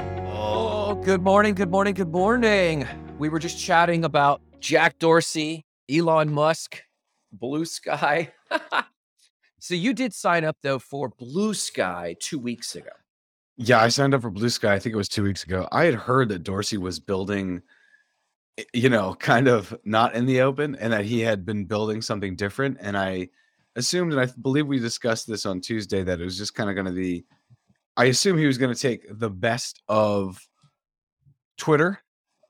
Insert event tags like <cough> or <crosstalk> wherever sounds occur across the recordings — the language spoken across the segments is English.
Oh, good morning, good morning, good morning. We were just chatting about Jack Dorsey, Elon Musk, Blue Sky. <laughs> so you did sign up though for Blue Sky two weeks ago. Yeah, I signed up for Blue Sky. I think it was two weeks ago. I had heard that Dorsey was building, eh, you know, <laughs> kind of not in the open, and that he had been building something different. And I assumed, and I believe we discussed this on Tuesday, that it was just kind of going to be. I assume he was going to take the best of Twitter,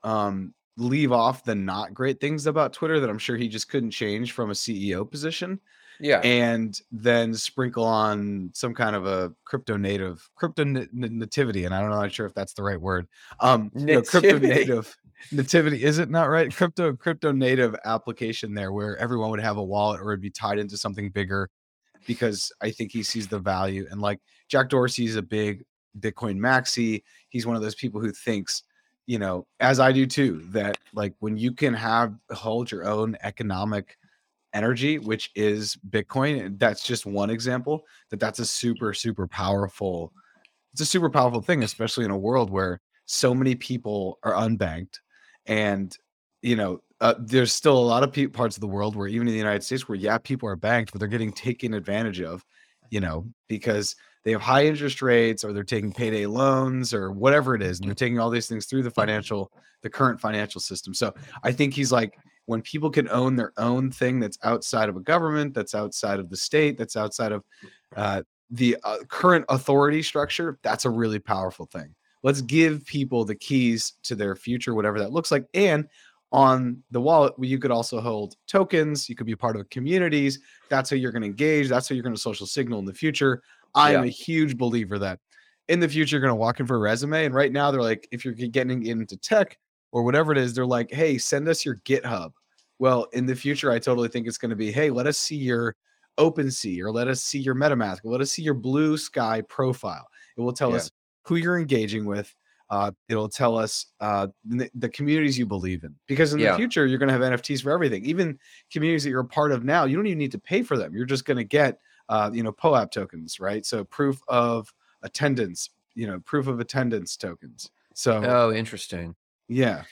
um, leave off the not great things about Twitter that I'm sure he just couldn't change from a CEO position, Yeah. and then sprinkle on some kind of a crypto native crypto na- na- nativity and I don't know, I'm not sure if that's the right word. Um you know, crypto native nativity is it not right? Crypto crypto native application there where everyone would have a wallet or it'd be tied into something bigger because i think he sees the value and like jack dorsey's a big bitcoin maxi. He's one of those people who thinks you know as i do too that like when you can have hold your own economic energy which is bitcoin that's just one example that that's a super super powerful it's a super powerful thing especially in a world where so many people are unbanked and you know uh, there's still a lot of pe- parts of the world where even in the united states where yeah people are banked but they're getting taken advantage of you know because they have high interest rates or they're taking payday loans or whatever it is and they're taking all these things through the financial the current financial system so i think he's like when people can own their own thing that's outside of a government, that's outside of the state, that's outside of uh, the uh, current authority structure, that's a really powerful thing. Let's give people the keys to their future, whatever that looks like. And on the wallet, you could also hold tokens. You could be part of communities. That's how you're going to engage. That's how you're going to social signal in the future. I am Yeah. a huge believer that in the future, you're going to walk in for a resume. And right now, they're like, if you're getting into tech, or whatever it is, they're like, hey, send us your GitHub. Well, in the future, I totally think it's going to be, hey, let us see your OpenSea or let us see your MetaMask, or let us see your Blue Sky profile. It will tell Yeah. us who you're engaging with. Uh, it'll tell us uh, the, the communities you believe in. Because in Yeah. the future, you're going to have NFTs for everything. Even communities that you're a part of now, you don't even need to pay for them. You're just going to get, uh, you know, POAP tokens, right? So proof of attendance, you know, proof of attendance tokens. So Oh, interesting. yeah.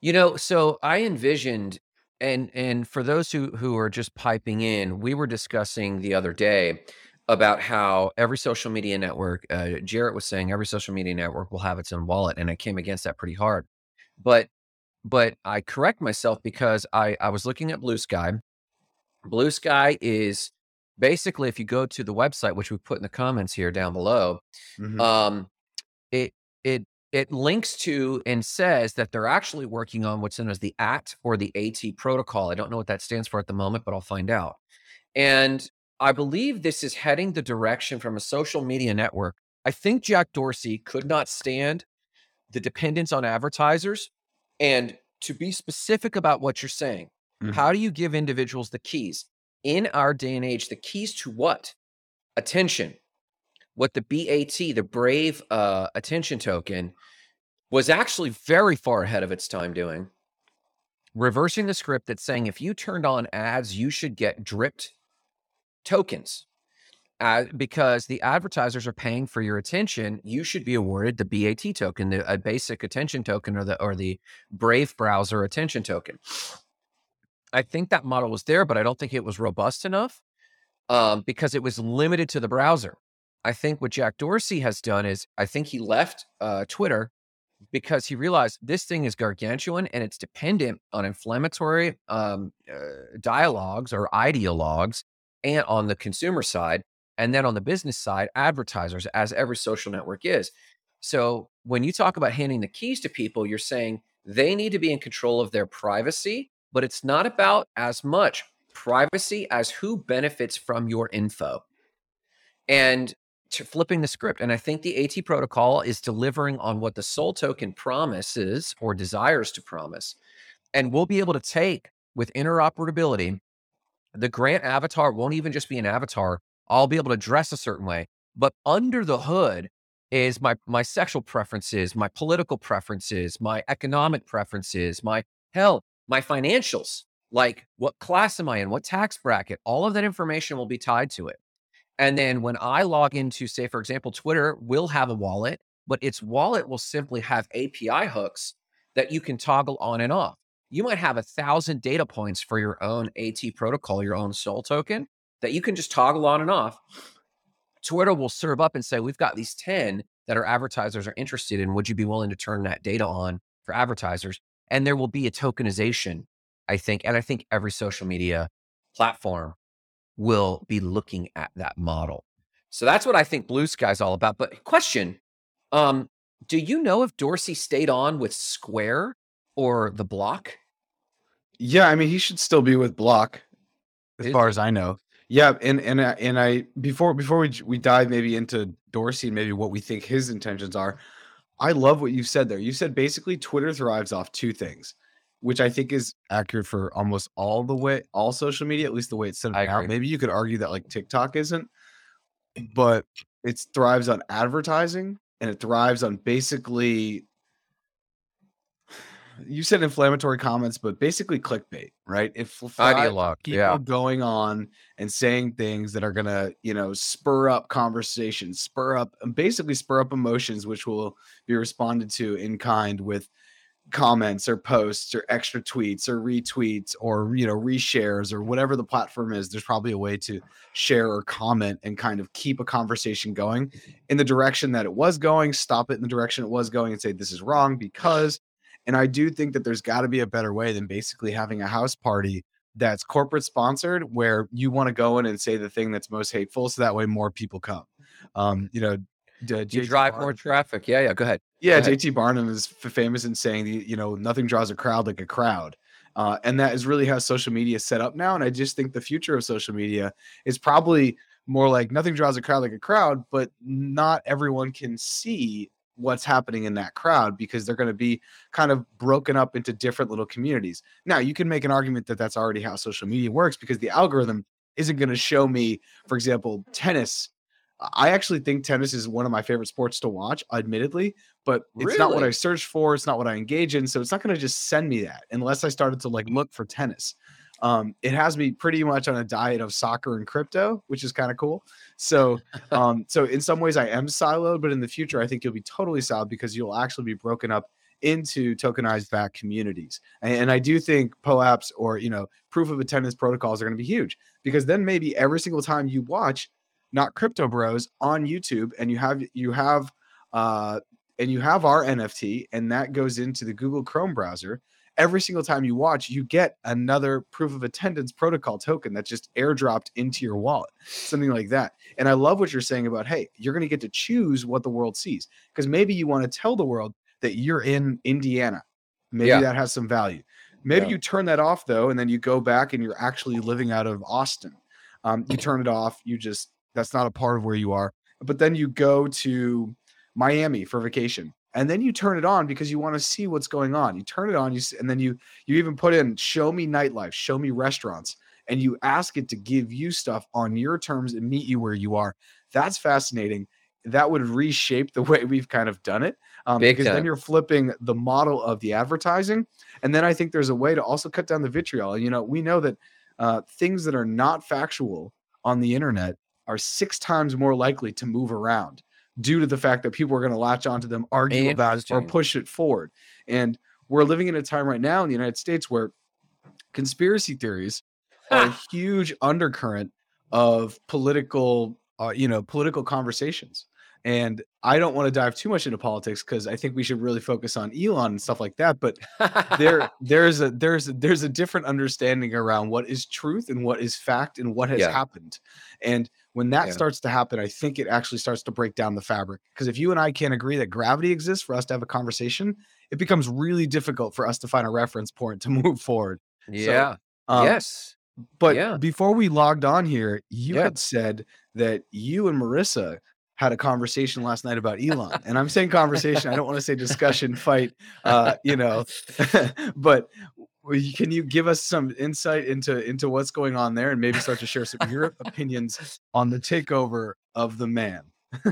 You know, so I envisioned and and for those who who are just piping in, we were discussing the other day about how every social media network, uh, Jarrett was saying every social media network will have its own wallet, and I came against that pretty hard. But but I correct myself because I I was looking at Blue Sky. Blue Sky is basically if you go to the website, which we put in the comments here down below, Mhm. um, it it it links to and says that they're actually working on what's known as the AT or the AT protocol. I don't know what that stands for at the moment, but I'll find out. And I believe this is heading the direction from a social media network. I think Jack Dorsey could not stand the dependence on advertisers. And to be specific about what you're saying, Mhm. how do you give individuals the keys? In our day and age, the keys to what? Attention. What the BAT, the Brave uh, Attention Token, was actually very far ahead of its time doing. Reversing the script that's saying if you turned on ads, you should get dripped tokens. Uh, because the advertisers are paying for your attention, you should be awarded the BAT token, the a basic attention token, or the or the Brave browser attention token. I think that model was there, but I don't think it was robust enough um, because it was limited to the browser. I think what Jack Dorsey has done is I think he left uh, Twitter because he realized this thing is gargantuan and it's dependent on inflammatory um, uh, dialogues or ideologues and on the consumer side. And then on the business side, advertisers, as every social network is. So when you talk about handing the keys to people, you're saying they need to be in control of their privacy, but it's not about as much privacy as who benefits from your info. And to flipping the script. And I think the AT protocol is delivering on what the Soul token promises or desires to promise. And we'll be able to take with interoperability, the grant avatar won't even just be an avatar. I'll be able to dress a certain way. But under the hood is my my sexual preferences, my political preferences, my economic preferences, my hell, my financials. Like what class am I in? What tax bracket? All of that information will be tied to it. And then when I log into, say, for example, Twitter will have a wallet but its wallet will simply have API hooks that you can toggle on and off. You might have a thousand data points for your own AT protocol, your own soul token that you can just toggle on and off. Twitter will serve up and say, We've got these 10 that our advertisers are interested in. Would you be willing to turn that data on for advertisers? And there will be a tokenization, I think. And I think every social media platform will be looking at that model. So that's what I think Blue Sky's all about. But question, um, do you know if Dorsey stayed on with Square or the Block? Yeah, I mean he should still be with Block, as Is far as I know. Yeah, and and I- and I before before we we dive maybe into Dorsey and maybe what we think his intentions are. I love what you said there. You said basically Twitter thrives off two things, which I think is accurate for almost all the way all social media, at least the way it's set up Maybe you could argue that like TikTok isn't, but it thrives on advertising and it thrives on basically you said inflammatory comments, but basically clickbait, right? It f- thrives Ideologue, people yeah. going on and saying things that are gonna, you know, spur up conversation, spur up, um, basically spur up emotions, which will be responded to in kind with comments or posts or extra tweets or retweets or you know reshares or whatever the platform is there's probably a way to share or comment and kind of keep a conversation going in the direction that it was going stop it in the direction it was going and say this is wrong because and i do think that there's got to be a better way than basically having a house party that's corporate sponsored where you want to go in and say the thing that's most hateful so that way more people come um you know d- You drive Barnum- more traffic. Yeah, yeah. Go ahead. yeah, Go ahead. PT Barnum is f- famous in saying, the, you know, nothing draws a crowd like a crowd. Uh, and that is really how social media is set up now. And I just think the future of social media is probably more like nothing draws a crowd like a crowd, but not everyone can see what's happening in that crowd because they're going to be kind of broken up into different little communities. Now, you can make an argument that that's already how social media works because the algorithm isn't going to show me, for example, tennis. I actually think tennis is one of my favorite sports to watch, admittedly, but it's not what I search for. It's not what I engage in. So it's not going to just send me that unless I started to like look for tennis. Um, it has me pretty much on a diet of soccer and crypto, which is kind of cool. So, <laughs> um, so in some ways I am siloed, but in the future I think you'll be totally siloed because you'll actually be broken up into tokenized back communities. And, and I do think POAPs or you know proof of attendance protocols are going to be huge because then maybe every single time you watch not crypto bros on YouTube and you have you have uh and you have our NFT and that goes into the Google Chrome browser every single time you watch you get another proof of attendance protocol token that's just airdropped into your wallet something like that. And I love what you're saying about hey you're going to get to choose what the world sees because maybe you want to tell the world that you're in Indiana. Maybe Yeah. that has some value. Maybe Yeah. you turn that off though and then you go back and you're actually living out of Austin. Um, you turn it off you just that's not a part of where you are. But then you go to miami for vacation and then you turn it on because you want to see what's going on. You turn it on you and then you you even put in show me nightlife show me restaurants and you ask it to give you stuff on your terms and meet you where you are. That's fascinating. That would reshape the <laughs> way we've kind of done it um, because then you're flipping the model of the advertising and then i think there's a way to also cut down the vitriol. You know we know that uh, things that are not factual on the internet are six times more likely to move around due to the fact that people are going to latch onto them, argue about it, or push it forward. And we're living in a time right now in the United States where conspiracy theories <laughs> are a huge undercurrent of political, uh, you know, political conversations. And I don't want to dive too much into politics because I think we should really focus on Elon and stuff like that. But there <laughs> there's a there's a, there's a different understanding around what is truth and what is fact and what has Yeah. happened and when that Yeah. starts to happen i think it actually starts to break down the fabric because if you and i can't agree that gravity exists for us to have a conversation it becomes really difficult for us to find a reference point to <laughs> move forward yeah. Um, yes. but yeah. before we logged on here you Yeah. had said that you and marissa had a conversation last night about elon and i'm saying <laughs> conversation i don't want to say discussion fight uh you know <laughs> but can you give us some insight into into what's going on there and maybe start to share some of your <laughs> opinions on the takeover of the man?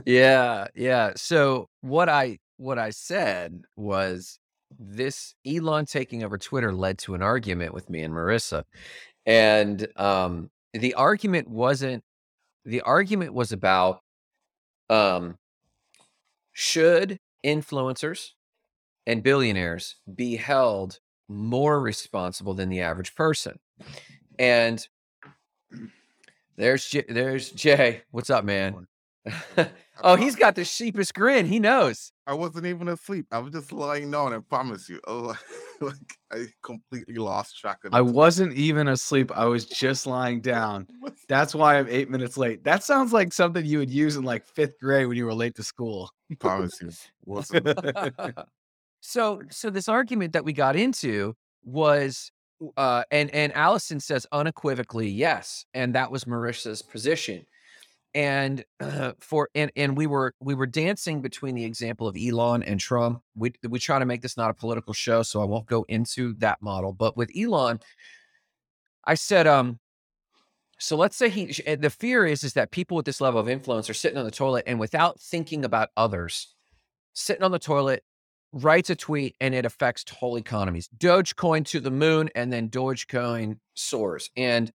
Yeah yeah. So what i what i said was this elon taking over twitter led to an argument with me and marissa. And um the argument wasn't the argument was about um should influencers and billionaires be held more responsible than the average person? And there's J- there's Jay. What's up, man? <laughs> oh, he's got the sheepish grin. He knows. I wasn't even asleep. I was just lying down. I promise you. Oh, <laughs> like I completely lost track of. I wasn't even asleep. I was just lying down. <laughs> That's why I'm eight minutes late. That sounds like something you would use in like fifth grade when you were late to school. promise you. So so this argument that we got into was uh and and Allison says unequivocally yes and that was Marissa's position. And uh, for and and we were we were dancing between the example of Elon and Trump. We we try to make this not a political show so I won't go into that model. But with Elon I said um so let's say he the fear is is that people with this level of influence are sitting on the toilet and without thinking about others sitting on the toilet writes a tweet and it affects whole economies. Dogecoin to the moon and then Dogecoin soars. And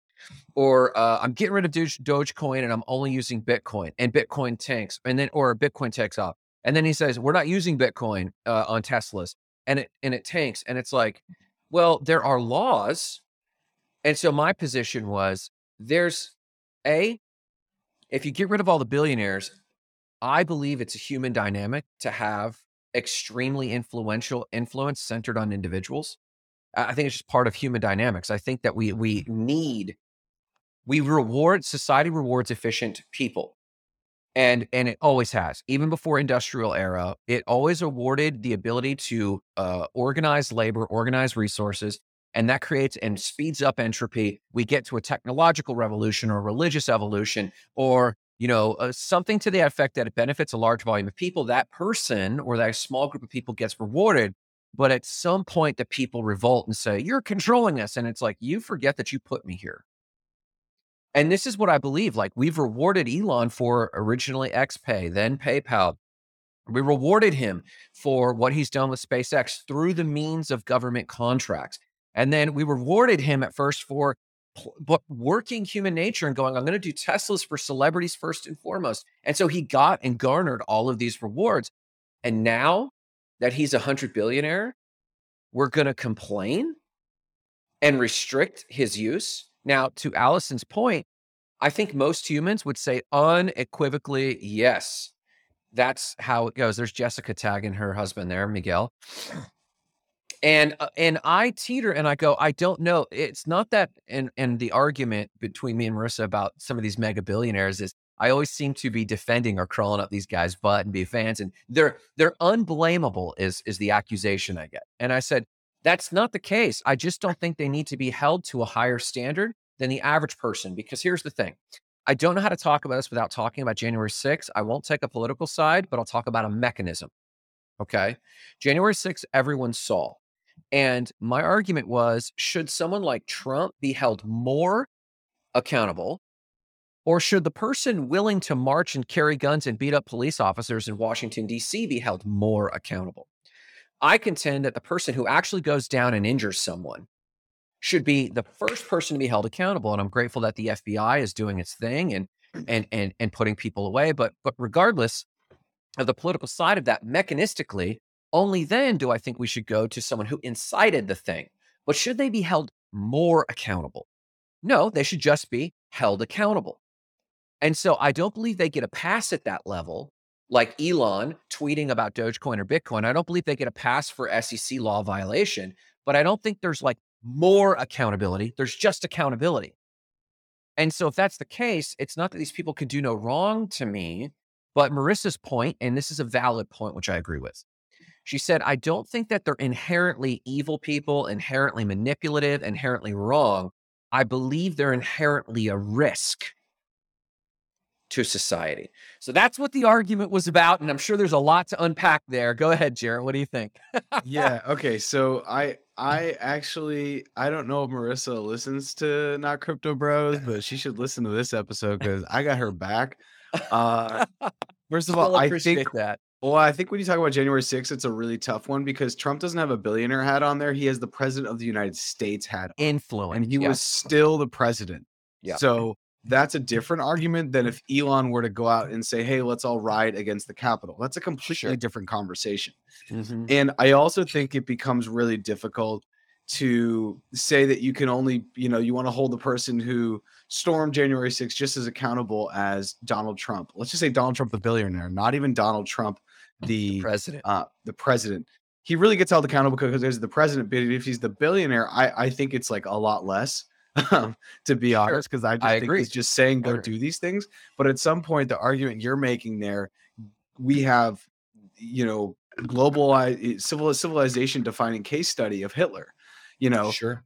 or uh, I'm getting rid of Doge, Dogecoin and I'm only using Bitcoin and Bitcoin tanks and then or Bitcoin takes off. And then he says we're not using Bitcoin uh, on Teslas and it and it tanks and it's like well there are laws. And so my position was there's a if you get rid of all the billionaires, I believe it's a human dynamic to have extremely influential influence centered on individuals. I think it's just part of human dynamics. I think that we we need we reward society rewards efficient people. And and it always has. Even before industrial era, it always awarded the ability to uh, organize labor, organize resources, and that creates and speeds up entropy. We get to a technological revolution or religious evolution or you know, uh, something to the effect that it benefits a large volume of people, that person or that small group of people gets rewarded. But at some point, the people revolt and say, You're controlling us. And it's like, You forget that you put me here. And this is what I believe. Like, we've rewarded Elon for originally XPay, then PayPal. We rewarded him for what he's done with SpaceX through the means of government contracts. And then we rewarded him at first for but working human nature and going, I'm going to do Teslas for celebrities first and foremost. And so he got and garnered all of these rewards. And now that he's a hundred billionaire, we're going to complain and restrict his use. Now, to Allison's point, I think most humans would say unequivocally, yes, that's how it goes. There's Jessica tagging her husband there, Miguel. And uh, and I teeter and I go, I don't know. It's not that and and the argument between me and Marissa about some of these mega billionaires is I always seem to be defending or crawling up these guys' butt and be fans. And they're they're unblameable is is the accusation I get. And I said, that's not the case. I just don't think they need to be held to a higher standard than the average person. Because here's the thing. I don't know how to talk about this without talking about January 6th. I won't take a political side, but I'll talk about a mechanism. Okay. January 6th, everyone saw. And my argument was should someone like Trump be held more accountable? Or should the person willing to march and carry guns and beat up police officers in Washington, D.C. be held more accountable? I contend that the person who actually goes down and injures someone should be the first person to be held accountable. And I'm grateful that the FBI is doing its thing and and and and putting people away. But but regardless of the political side of that, mechanistically, only then do I think we should go to someone who incited the thing. But should they be held more accountable? No, they should just be held accountable. And so I don't believe they get a pass at that level, like Elon tweeting about Dogecoin or Bitcoin. I don't believe they get a pass for SEC law violation, but I don't think there's like more accountability. There's just accountability. And so if that's the case, it's not that these people can do no wrong to me, but Marissa's point, and this is a valid point, which I agree with. She said, I don't think that they're inherently evil people, inherently manipulative, inherently wrong. I believe they're inherently a risk to society. So that's what the argument was about. And I'm sure there's a lot to unpack there. Go ahead, Jarrett. What do you think? yeah. <laughs> Okay. So I I actually I don't know if Marissa listens to Not Crypto Bros, but she should listen to this episode because I got her back. Uh <laughs> first of all, I appreciate think that. Well, I think when you talk about January 6th, it's a really tough one because Trump doesn't have a billionaire hat on there. He has the president of the United States hat on, Influence. and he yes. was still the president. Yeah. So that's a different argument than if Elon were to go out and say, "Hey, let's all riot against the Capitol." That's a completely Sure. different conversation. Mhm. And I also think it becomes really difficult to say that you can only, you know, you want to hold the person who stormed January 6th just as accountable as Donald Trump. Let's just say Donald Trump, the billionaire, not even Donald Trump, the President. uh, the president. He really gets held accountable because there's the president. But if he's the billionaire, I, I think it's like a lot less, um, to be honest, because I just I think agree. he's just saying go do these things. But at some point, the argument you're making there, we have, you know, global civil civilization defining case study of Hitler. You know, sure.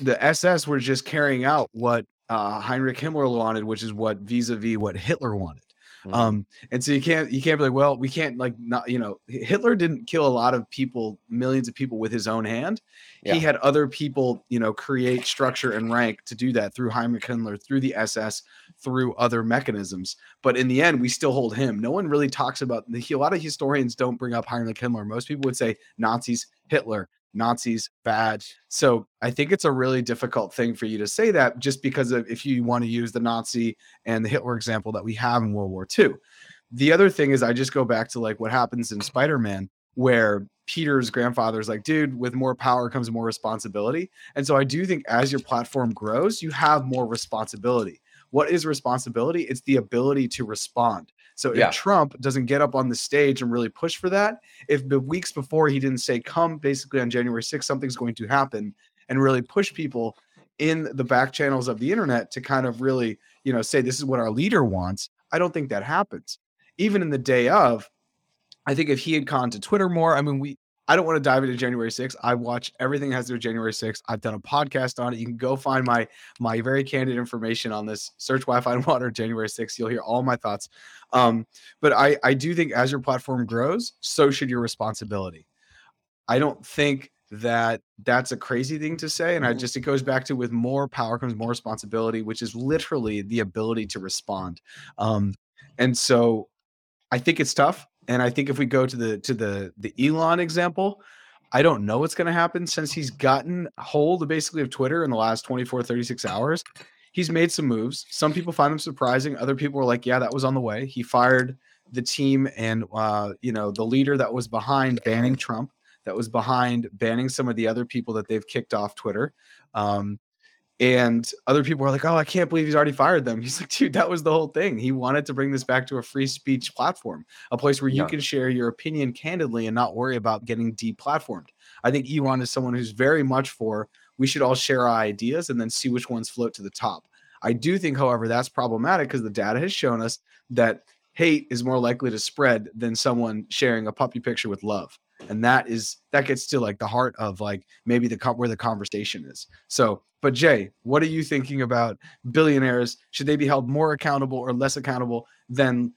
the SS were just carrying out what uh, Heinrich Himmler wanted, which is what vis-a-vis what Hitler wanted. Mhm. Um, and so you can't you can't be like, well, we can't like not you know Hitler didn't kill a lot of people, millions of people with his own hand. Yeah. He had other people, you know, create structure and rank to do that through Heinrich Himmler, through the SS, through other mechanisms. But in the end, we still hold him. No one really talks about the a lot of historians don't bring up Heinrich Himmler. Most people would say Nazis, Hitler, Nazis, bad. So I think it's a really difficult thing for you to say that just because of if you want to use the Nazi and the Hitler example that we have in World War II. The other thing is I just go back to like what happens in Spider-Man where Peter's grandfather is like, dude, with more power comes more responsibility. And so I do think as your platform grows, you have more responsibility. What is responsibility? It's the ability to respond. So if Yeah. Trump doesn't get up on the stage and really push for that, if the weeks before he didn't say, come basically on January 6th, something's going to happen, and really push people in the back channels of the internet to kind of really, you know, say this is what our leader wants, I don't think that happens. Even in the day of, I think if he had gone to Twitter more, I mean, we I don't want to dive into January 6th. I watch everything that has to do with January 6th. I've done a podcast on it. You can go find my my very candid information on this. Search Wi-Fi and water January 6th. You'll hear all my thoughts. Um, but I I do think as your platform grows, so should your responsibility. I don't think that that's a crazy thing to say and i Mhm. just it goes back to with more power comes more responsibility which is literally the ability to respond um and so i think it's tough and i think if we go to the to the the elon example i don't know what's going to happen since he's gotten hold basically of twitter in the last 24 36 hours. He's made some moves. Some people find them surprising. Other people are like yeah that was on the way. He fired the team and uh you know the leader that was behind banning trump that was behind banning some of the other people that they've kicked off Twitter. Um, and other people are like, "Oh, I can't believe he's already fired them." <laughs> He's like, "Dude, that was the whole thing. He wanted to bring this back to a free speech platform, a place where you Yeah. can share your opinion candidly and not worry about getting deplatformed." I think Elon is someone who's very much for we should all share our ideas and then see which ones float to the top. I do think, however, that's problematic because the data has shown us that hate is more likely to spread than someone sharing a puppy picture with love and that is that gets to like the heart of like maybe the where the conversation is so but jay what are you thinking about billionaires should they be held more accountable or less accountable than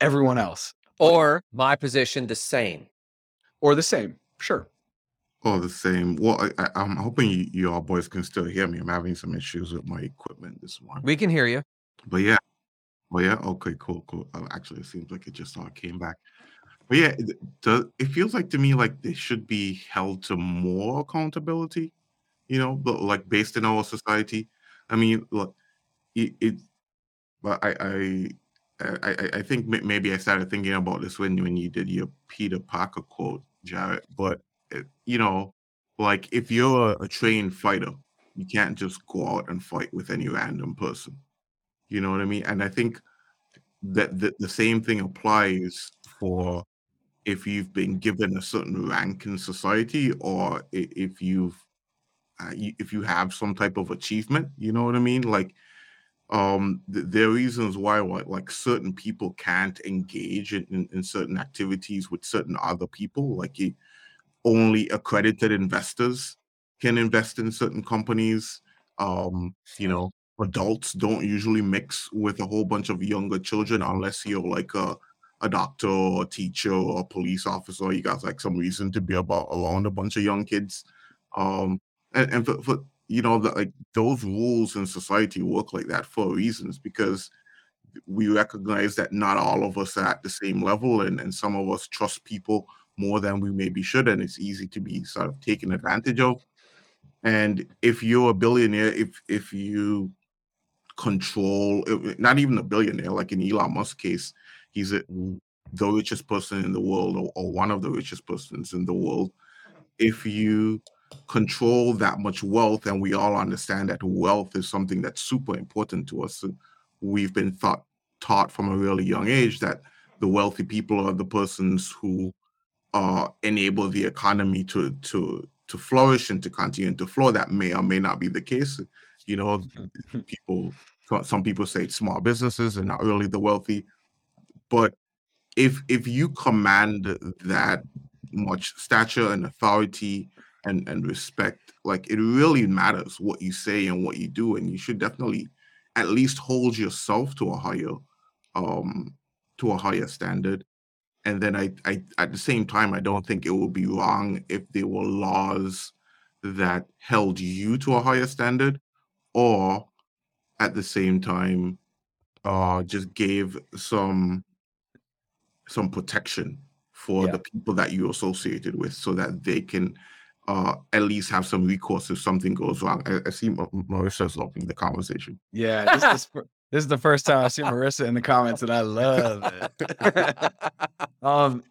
everyone else Or my position, the same. or the same sure Oh, the same. Well, I, I, I'm hoping you, you all boys can still hear me. I'm having some issues with my equipment this morning. We can hear you. But yeah. Well, yeah. Okay. Cool. Cool. Uh, actually, it seems like it just all came back. But yeah, it, feels like to me like they should be held to more accountability. You know, but like based in our society. I mean, look, it. it but I, I, I, I- think may- maybe I started thinking about this when when you did your Peter Parker quote, Jarrett. But it, you know, like if you're a, a trained fighter, you can't just go out and fight with any random person. You know what I mean? And I think that the, the same thing applies for if you've been given a certain rank in society or if you've uh, if you have some type of achievement you know what i mean? Like um th- there are reasons why like, certain people can't engage in, in, in certain activities with certain other people like you, only accredited investors can invest in certain companies. Um you know adults don't usually mix with a whole bunch of younger children unless you're like a a doctor or a teacher or a police officer you got like some reason to be about around a bunch of young kids um and, and for, for you know the, like those rules in society work like that for reasons because we recognize that not all of us are at the same level and, and some of us trust people more than we maybe should and it's easy to be sort of taken advantage of and if you're a billionaire if if you control. Not even a billionaire, like in Elon Musk case, he's a, the richest person in the world, or, or one of the richest persons in the world. If you control that much wealth, and we all understand that wealth is something that's super important to us, we've been thought taught from a really young age that the wealthy people are the persons who uh, enable the economy to to to flourish and to continue to flow. That may or may not be the case. You know, people some people say small businesses and not really the wealthy, but if if you command that much stature and authority and and respect, like it really matters what you say and what you do, and you should definitely at least hold yourself to a higher um to a higher standard. And then I, I at the same time i don't think it would be wrong if there were laws that held you to a higher standard or at the same time uh just gave some some protection for Yeah. the people that you associated with so that they can uh at least have some recourse if something goes wrong i, I see Ma- marissa's loving the conversation Yeah, this is, the this is the first time I see Marissa in the comments, and I love it. <laughs> um,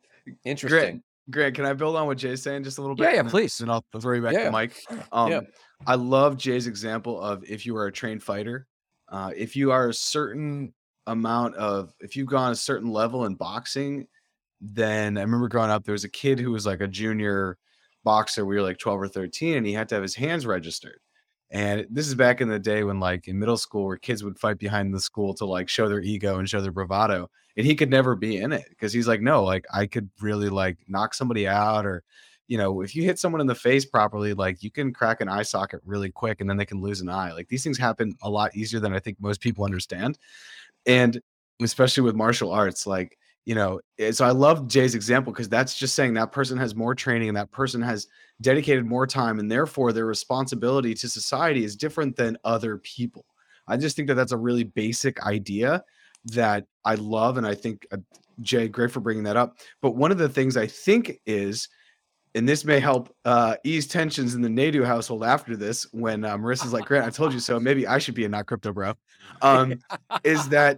Interesting. Grant, can I build on what Jay's saying just a little bit? Yeah, yeah, And please. Then I'll throw you back Yeah, to Mike. Um, yeah. I love Jay's example of if you are a trained fighter, uh, if you are a certain amount of, if you've gone a certain level in boxing, then I remember growing up, there was a kid who was like a junior boxer. We were like 12 or 13, and he had to have his hands registered. And this is back in the day when, like, in middle school, where kids would fight behind the school to like show their ego and show their bravado. And he could never be in it because he's like, no, like, I could really like knock somebody out or, you know, if you hit someone in the face properly, like, you can crack an eye socket really quick and then they can lose an eye. Like, these things happen a lot easier than I think most people understand. And especially with martial arts, like, you know, eh, so I love Jay's example because that's just saying that person has more training and that person has dedicated more time and therefore their responsibility to society is different than other people. I just think that that's a really basic idea that I love and I think uh, Jay great for bringing that up. But one of the things I think is and this may help uh, ease tensions in the Nadu household after this when uh, Marissa's like, Grant, I told you so. Maybe I should be a not crypto bro. Um, is that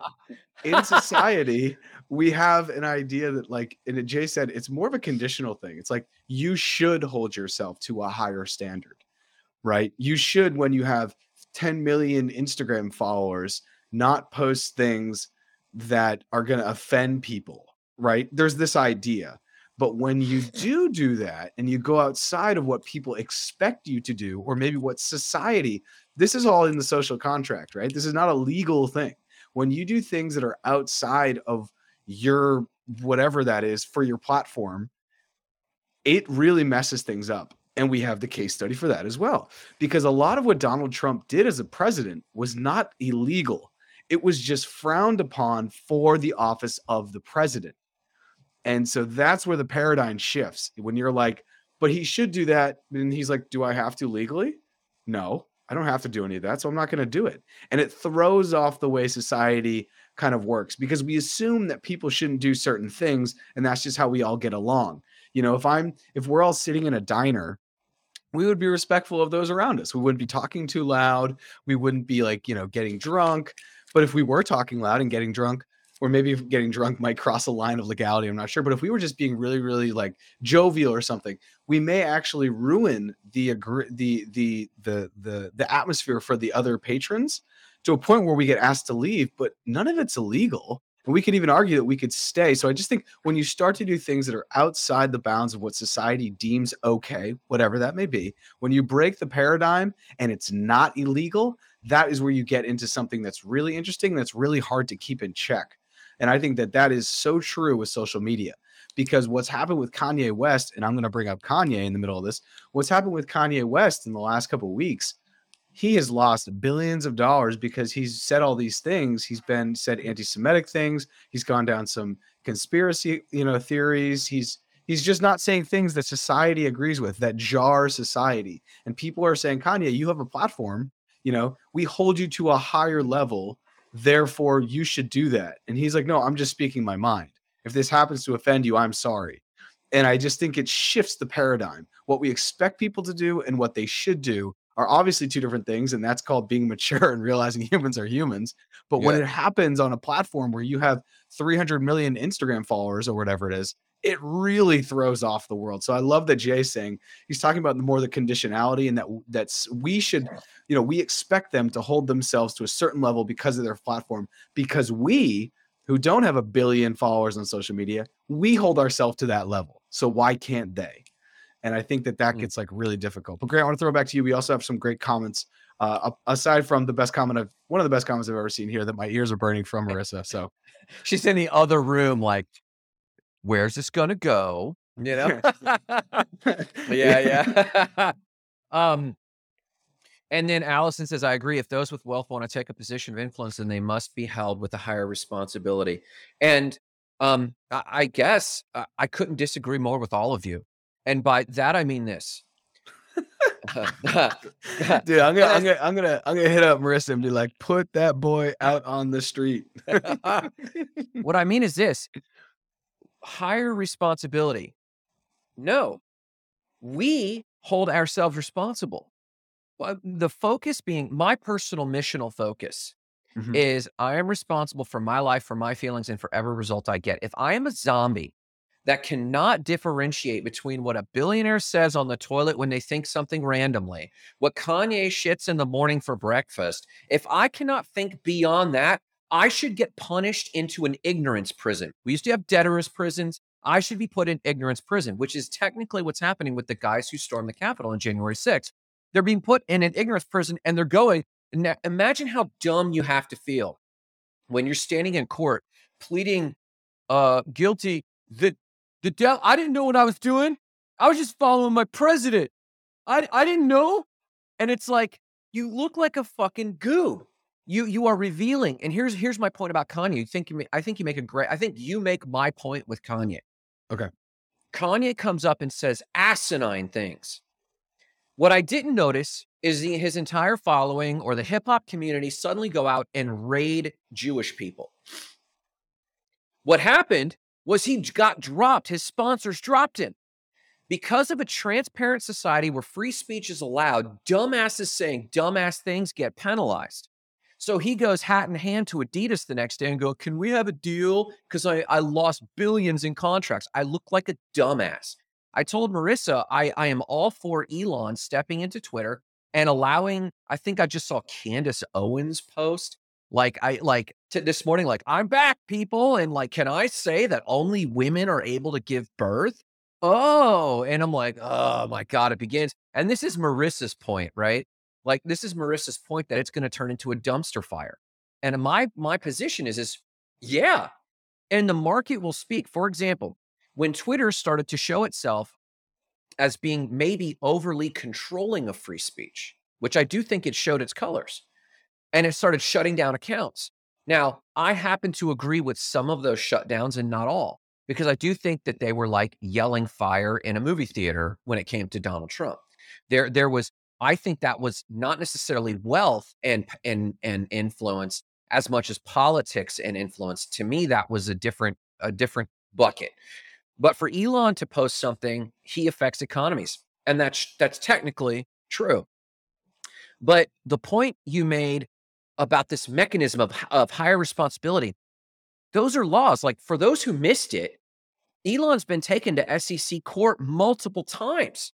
in society, we have an idea that, like, and Jay said, it's more of a conditional thing. It's like you should hold yourself to a higher standard, right? You should, when you have 10 million Instagram followers, not post things that are going to offend people, right? There's this idea. But when you do do that and you go outside of what people expect you to do, or maybe what society, this is all in the social contract, right? This is not a legal thing. When you do things that are outside of your whatever that is for your platform, it really messes things up. And we have the case study for that as well. Because a lot of what Donald Trump did as a president was not illegal, it was just frowned upon for the office of the president. And so that's where the paradigm shifts. When you're like, but he should do that. And he's like, do I have to legally? No, I don't have to do any of that. So I'm not going to do it. And it throws off the way society kind of works because we assume that people shouldn't do certain things. And that's just how we all get along. You know, if I'm, if we're all sitting in a diner, we would be respectful of those around us. We wouldn't be talking too loud. We wouldn't be like, you know, getting drunk. But if we were talking loud and getting drunk, or maybe getting drunk might cross a line of legality. I'm not sure. But if we were just being really, really like jovial or something, we may actually ruin the the the the the the atmosphere for the other patrons to a point where we get asked to leave. But none of it's illegal. And we could even argue that we could stay. So I just think when you start to do things that are outside the bounds of what society deems okay, whatever that may be, when you break the paradigm and it's not illegal, that is where you get into something that's really interesting that's really hard to keep in check. And I think that that is so true with social media because what's happened with Kanye West, and I'm going to bring up Kanye in the middle of this, what's happened with Kanye West in the last couple of weeks, he has lost billions of dollars because he's said all these things. He's been said anti-Semitic things. He's gone down some conspiracy, you know, theories. He's he's just not saying things that society agrees with that jar society. And people are saying, Kanye, you have a platform. You know, we hold you to a higher level therefore you should do that. And he's like no i'm just speaking my mind. If this happens to offend you i'm sorry. And i just think it shifts the paradigm. What we expect people to do and what they should do are obviously two different things, and that's called being <laughs> mature and realizing humans are humans. But when it happens on a platform where you have 300 million Instagram followers or whatever it is, it really throws off the world. So I love that Jay's saying he's talking about the more the conditionality and that that's we should, you know, we expect them to hold themselves to a certain level because of their platform. Because we who don't have a billion followers on social media, we hold ourselves to that level. So why can't they? And I think that that Mm. gets like really difficult. But Grant, I want to throw it back to you. We also have some great comments. Uh, aside from the best comment of one of the best comments I've ever seen here that my ears are burning from Marissa. So <laughs> She's in the other room, like, where's this gonna go? You know? <laughs> yeah, yeah. <laughs> <laughs> Um, and then Allison says, I agree. If those with wealth want to take a position of influence, then they must be held with a higher responsibility. And um, I, I guess uh, I couldn't disagree more with all of you. And by that I mean this. dude, I'm gonna, I'm gonna, I'm gonna, I'm gonna hit up Marissa and be like, put that boy out on the street. what I mean is this higher responsibility. No, we hold ourselves responsible. The focus being my personal missional focus Mhm. is I am responsible for my life, for my feelings, and for every result I get. If I am a zombie that cannot differentiate between what a billionaire says on the toilet when they think something randomly, what Kanye shits in the morning for breakfast, if I cannot think beyond that, I should get punished into an ignorance prison. We used to have debtor's prisons. I should be put in ignorance prison, which is technically what's happening with the guys who stormed the Capitol on January 6th. They're being put in an ignorance prison and they're going. Now, imagine how dumb you have to feel when you're standing in court pleading uh, guilty. The the. I didn't know what I was doing. I was just following my president. I I didn't know. And it's like you look like a fucking goob. You you are revealing. And here's here's my point about Kanye. You think you make, I think you make a great. I think you make my point with Kanye. Okay. Kanye comes up and says asinine things. What I didn't notice is the, his entire following or the hip hop community suddenly go out and raid Jewish people. What happened was he got dropped. His sponsors dropped him. Because of a transparent society where free speech is allowed, dumbasses saying dumbass things get penalized. So he goes hat in hand to Adidas the next day and go, "Can we have a deal? Because I, I lost billions in contracts. I look like a dumbass." I told Marissa I, I am all for Elon stepping into Twitter and allowing. I think I just saw Candace Owens post like I like t- this morning, like I'm back, people, and like, can I say that only women are able to give birth? Oh, and I'm like, oh my god, it begins. And this is Marissa's point, right? Like this is Marissa's point that it's going to turn into a dumpster fire. And my my position is is yeah, and the market will speak. For example, when Twitter started to show itself as being maybe overly controlling of free speech, which I do think it showed its colors, and it started shutting down accounts. Now, I happen to agree with some of those shutdowns and not all, because I do think that they were like yelling fire in a movie theater when it came to Donald Trump. There, there was, I think that was not necessarily wealth and and and influence as much as politics and influence. To me, that was a different a different bucket. But for Elon to post something, he affects economies, and that's that's technically true. But the point you made about this mechanism of, of higher responsibility, those are laws. Like for those who missed it, Elon's been taken to SEC court multiple times.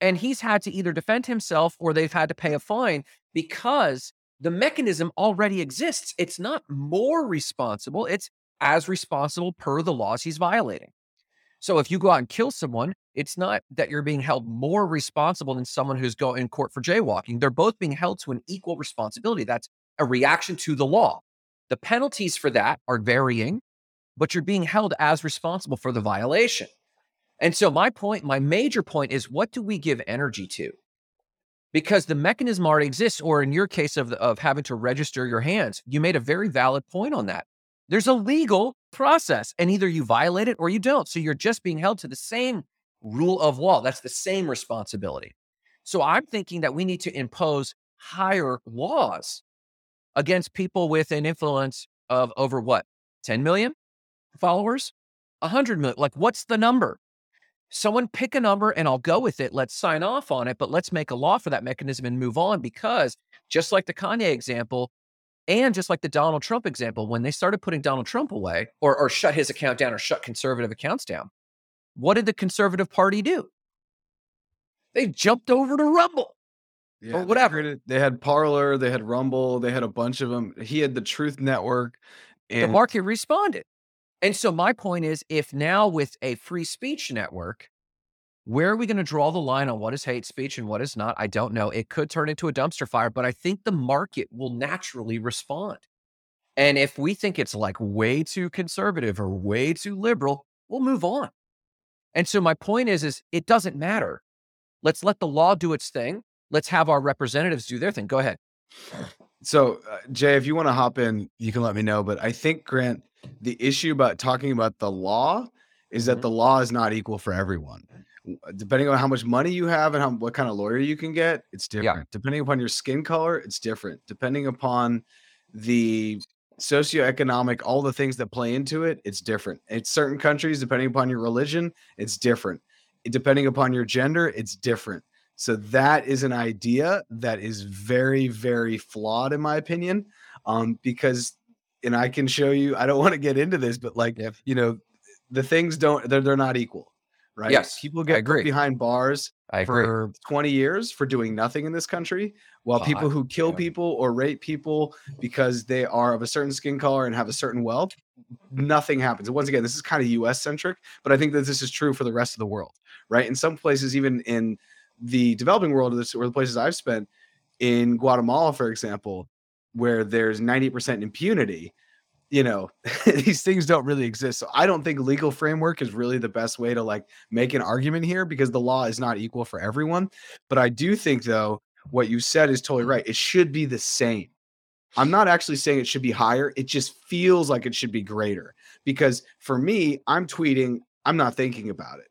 And he's had to either defend himself or they've had to pay a fine because the mechanism already exists. It's not more responsible, it's as responsible per the laws he's violating. So if you go out and kill someone, it's not that you're being held more responsible than someone who's going in court for jaywalking. They're both being held to an equal responsibility. That's a reaction to the law. The penalties for that are varying, but you're being held as responsible for the violation. And so my point, my major point is what do we give energy to? Because the mechanism already exists, or in your case of, of having to register your hands, you made a very valid point on that. There's a legal process, and either you violate it or you don't. So you're just being held to the same rule of law. That's the same responsibility. So I'm thinking that we need to impose higher laws against people with an influence of over what, 10 million followers? 100 million. Like, what's the number? Someone pick a number and I'll go with it. Let's sign off on it, but let's make a law for that mechanism and move on because just like the Kanye example and just like the Donald Trump example, when they started putting Donald Trump away or, or shut his account down or shut conservative accounts down, what did the conservative party do? They jumped over to Rumble. Yeah, or they whatever. created- They had Parler, they had Rumble, they had a bunch of them. He had the Truth Network, and the market responded. And so my point is if now with a free speech network, where are we going to draw the line on what is hate speech and what is not? I don't know. It could turn into a dumpster fire, but I think the market will naturally respond. And if we think it's like way too conservative or way too liberal, we'll move on. And so my point is is it doesn't matter. Let's let the law do its thing. Let's have our representatives do their thing. Go ahead. So, uh, Jay, if you want to hop in, you can let me know. But I think, Grant, the issue about talking about the law is that Mhm. the law is not equal for everyone. Depending on how much money you have and how, what kind of lawyer you can get, it's Yeah. different. Depending upon your skin color, it's different. Depending upon the socioeconomic, all the things that play into it, it's different. In certain countries, depending upon your religion, it's different. Depending upon your gender, it's different. So that is an idea that is very, very flawed, in my opinion. Um, because, and I can show you. I don't want to get into this, but like, Yep. you know, the things don't. They're they're not equal, right? Yes, people get agree. put behind bars I agree. for 20 years for doing nothing in this country, while people who kill yeah. people or rape people because they are of a certain skin color and have a certain wealth, nothing happens. And once again, this is kind of US centric, but I think that this is true for the rest of the world, right? In some places, even in the developing world, or the places I've spent in Guatemala, for example, where there's 90% impunity, you know, <laughs> these things don't really exist. So I don't think legal framework is really the best way to like make an argument here because the law is not equal for everyone. But I do think though what you said is totally right. It should be the same. I'm not actually saying it should be higher. It just feels like it should be greater because for me, I'm tweeting, I'm not thinking about it.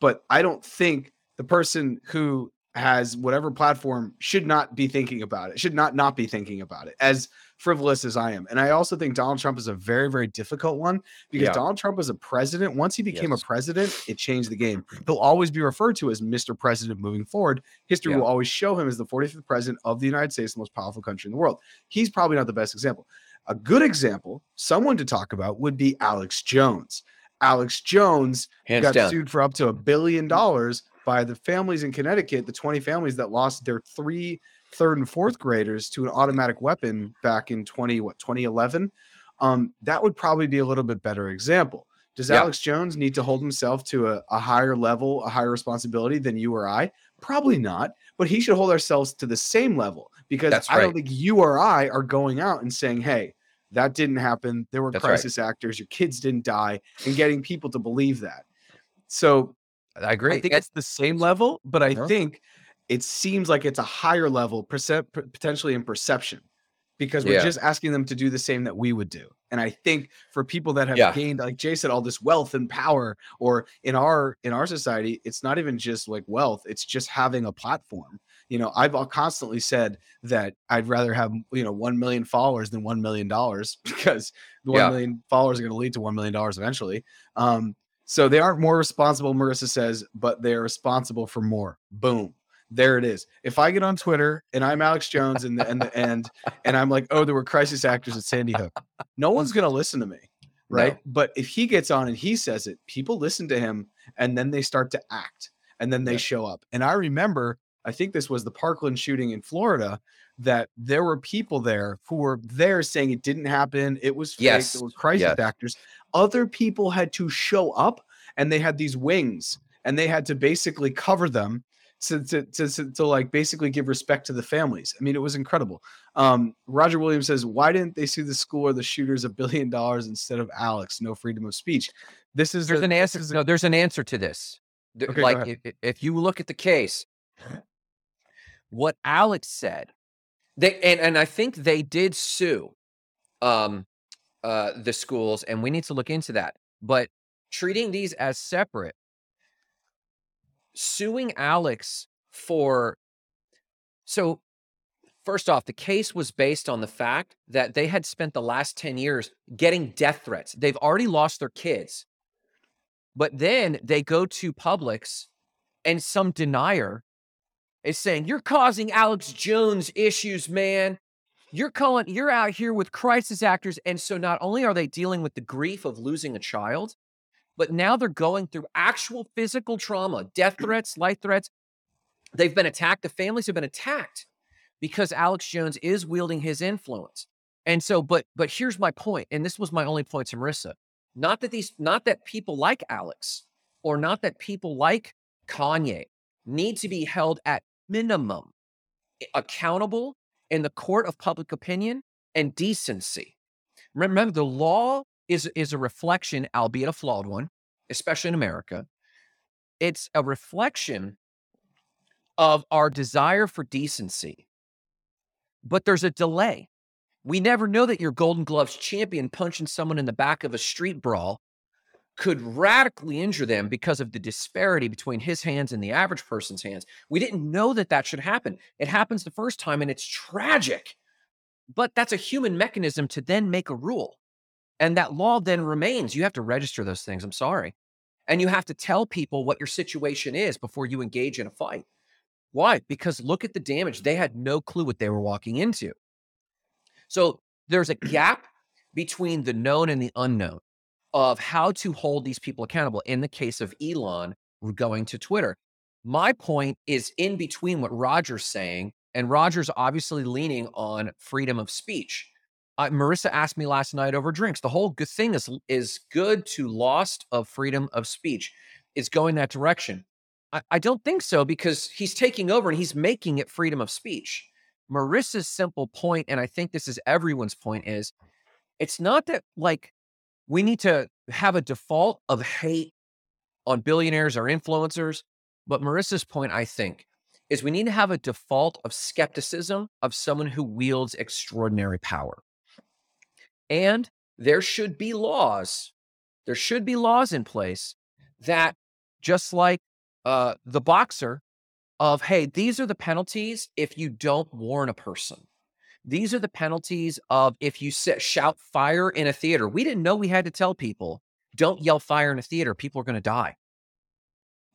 But I don't think the person who has whatever platform should not be thinking about it, should not not be thinking about it as frivolous as I am. And I also think Donald Trump is a very, very difficult one because Yeah. Donald Trump was a president. Once he became Yes. a president, it changed the game. He'll always be referred to as Mr. President moving forward. History Yeah. will always show him as the 45th president of the United States, the most powerful country in the world. He's probably not the best example. A good example, someone to talk about, would be Alex Jones. Alex Jones Hands got down. sued for up to a billion dollars by the families in Connecticut, the 20 families that lost their three third and fourth graders to an automatic weapon back in 20 what 2011 um that would probably be a little bit better example. Does Yeah. alex jones need to hold himself to a, a higher level a higher responsibility than you or i? Probably not but he should hold ourselves to the same level because That's i don't think you or i are going out and saying hey that didn't happen. There were That's right. crisis actors. Your kids didn't die. And getting people to believe that. So I agree. I think And- it's the same level, but I Yeah. think it seems like it's a higher level, percep- potentially in perception, because we're Yeah. just asking them to do the same that we would do. And I think for people that have Yeah. gained, like Jay said, all this wealth and power, or in our in our society, it's not even just like wealth; it's just having a platform. You know, I've constantly said that I'd rather have you know one million followers than one million dollars <laughs> because the one Yeah. million followers are going to lead to one million dollars eventually. Um, so they aren't more responsible, Marissa says, but they're responsible for more. Boom. There it is. If I get on Twitter and I'm Alex Jones and the, and the end and I'm like, oh, there were crisis actors at Sandy Hook, no one's gonna listen to me. Right. No. But if he gets on and he says it, people listen to him and then they start to act and then they Yeah. show up. And I remember, I think this was the Parkland shooting in Florida, that there were people there who were there saying it didn't happen. It was fake. Yes. There were crisis Yes. actors. Other people had to show up and they had these wings and they had to basically cover them to, to, to, to, like basically give respect to the families. I mean, it was incredible. Um, Roger Williams says, why didn't they sue the school or the shooters a billion dollars instead of Alex? No freedom of speech. This is There's a- an answer. is a- No, there's an answer to this. Okay, like if, if you look at the case, what Alex said, They and and I think they did sue um uh the schools and we need to look into that. But treating these as separate, suing Alex for so first off the case was based on the fact that they had spent the last 10 years getting death threats. They've already lost their kids. But then they go to Publix and some denier is saying, You're causing Alex Jones issues, man. You're calling, you're out here with crisis actors. And so not only are they dealing with the grief of losing a child, but now they're going through actual physical trauma, death mm. threats, life threats. They've been attacked. The families have been attacked because Alex Jones is wielding his influence. And so, but but here's my point, and this was my only point to Marissa. Not that these, not that people like Alex or not that people like Kanye need to be held at minimum eh, accountable in the court of public opinion and decency. Remember, the law is is a reflection, albeit a flawed one, especially in America. It's a reflection of our desire for decency. But there's a delay. We never know that your Golden Gloves champion punching someone in the back of a street brawl could radically injure them because of the disparity between his hands and the average person's hands. We didn't know that that should happen. It happens the first time and it's tragic. But that's a human mechanism to then make a rule. And that law then remains. You have to register those things. I'm sorry. And you have to tell people what your situation is before you engage in a fight. Why? Because look at the damage. They had no clue what they were walking into. So there's a gap between the known and the unknown of how to hold these people accountable. In the case of Elon going to Twitter, my point is in between what Roger's saying, and Roger's obviously leaning on freedom of speech. Uh, Marissa asked me last night over drinks. The whole good thing is is good to lost of freedom of speech. Is going that direction. I, I don't think so because he's taking over and he's making it freedom of speech. Marissa's simple point, and I think this is everyone's point, is it's not that like we need to have a default of hate on billionaires or influencers. But Marissa's point, I think, is we need to have a default of skepticism of someone who wields extraordinary power. And there should be laws, there should be laws in place that, just like uh, the boxer, of hey, these are the penalties if you don't warn a person. These are the penalties of if you sit, shout fire in a theater. We didn't know we had to tell people don't yell fire in a theater. People are going to die.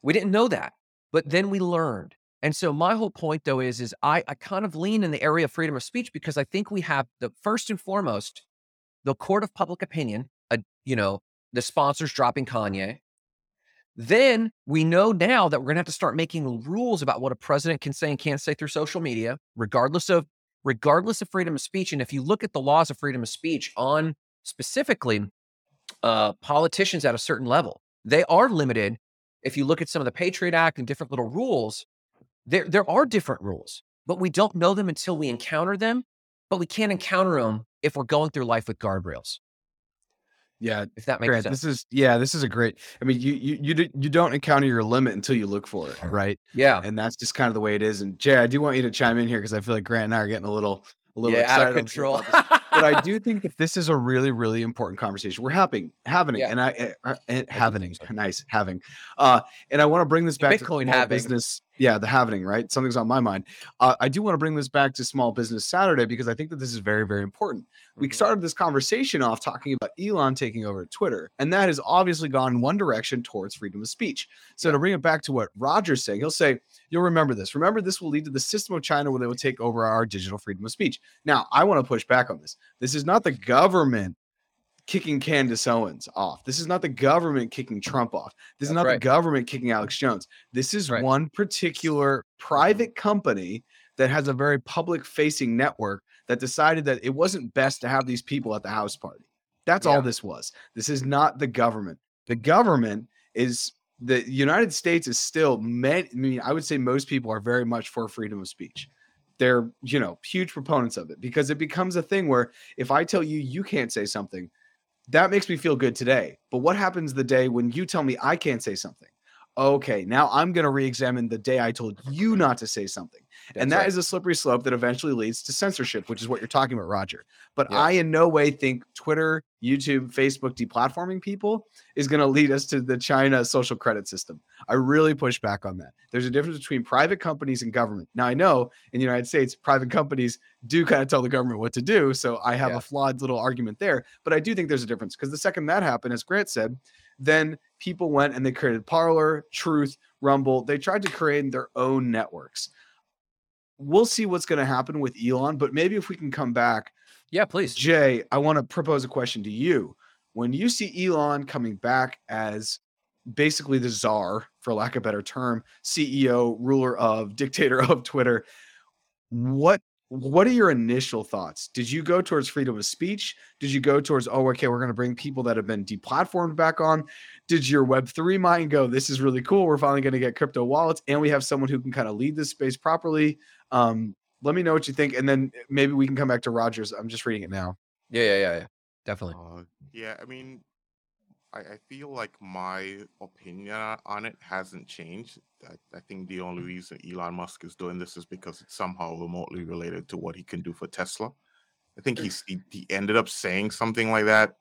We didn't know that, but then we learned. And so my whole point though is, is I, I kind of lean in the area of freedom of speech because I think we have the first and foremost, the court of public opinion, uh, you know, the sponsors dropping Kanye. Then we know now that we're going to have to start making rules about what a president can say and can't say through social media, regardless of regardless of freedom of speech. And if you look at the laws of freedom of speech on specifically uh, politicians at a certain level, they are limited. If you look at some of the Patriot Act and different little rules, there there are different rules, but we don't know them until we encounter them. But we can't encounter them if we're going through life with guardrails. Yeah, if that makes Grant, sense. this is yeah, this is a great. I mean, you you you you don't encounter your limit until you look for it, right? Yeah, and that's just kind of the way it is. And Jay, I do want you to chime in here because I feel like Grant and I are getting a little a little yeah, excited out of control. but I do <laughs> think that this is a really really important conversation. We're having having it, Yeah. and I uh, and having nice having, uh, and I want to bring this back to Bitcoin small having. business. Yeah, the having right. Something's on my mind. Uh, I do want to bring this back to Small Business Saturday because I think that this is very very important we Mhm. started this conversation off talking about Elon taking over Twitter, and that has obviously gone in one direction towards freedom of speech. So to bring it back to what Roger's saying, he'll say, "You'll remember this. Remember, this will lead to the system of China where they will take over our digital freedom of speech." Now, I want to push back on this. This is not the government kicking Candace Owens off. This is not the government kicking Trump off. This is not right. the government kicking Alex Jones. This is Right. one particular private company that has a very public facing network that decided that it wasn't best to have these people at the house party. That's Yeah. all this was. This is not the government. The government is the United States is still many, I mean, I would say most people are very much for freedom of speech. They're, you know, huge proponents of it because it becomes a thing where if I tell you you can't say something, that makes me feel good today. But what happens the day when you tell me I can't say something? Okay, now I'm going to re-examine the day I told you not to say something. and That's that is right. a slippery slope that eventually leads to censorship, which is what you're talking about, Roger. But Yeah. I in no way think Twitter, YouTube, Facebook deplatforming people is going to lead us to the China social credit system. I really push back on that. There's a difference between private companies and government. Now I know in the United States, private companies do kind of tell the government what to do, so I have Yeah. a flawed little argument there. But I do think there's a difference because the second that happened, as Grant said, then people went and they created Parler, Truth, Rumble. They tried to create their own networks. We'll see what's going to happen with Elon, but maybe if we can come back, Yeah, please. Jay, I want to propose a question to you. When you see Elon coming back as basically the czar, for lack of a better term, CEO, ruler of, dictator of Twitter, what what are your initial thoughts? Did you go towards freedom of speech? Did you go towards, oh, okay, we're going to bring people that have been deplatformed back on? Did your Web3 mind go, this is really cool. We're finally going to get crypto wallets and we have someone who can kind of lead this space properly? Um, let me know what you think. And then maybe we can come back to Rogers. I'm just reading it now. Yeah, yeah, yeah, yeah. Definitely. Uh, yeah, I mean, I, I feel like my opinion on it hasn't changed. I, I think the only mm-hmm. reason Elon Musk is doing this is because it's somehow remotely related to what he can do for Tesla. I think he's he, he ended up saying something like that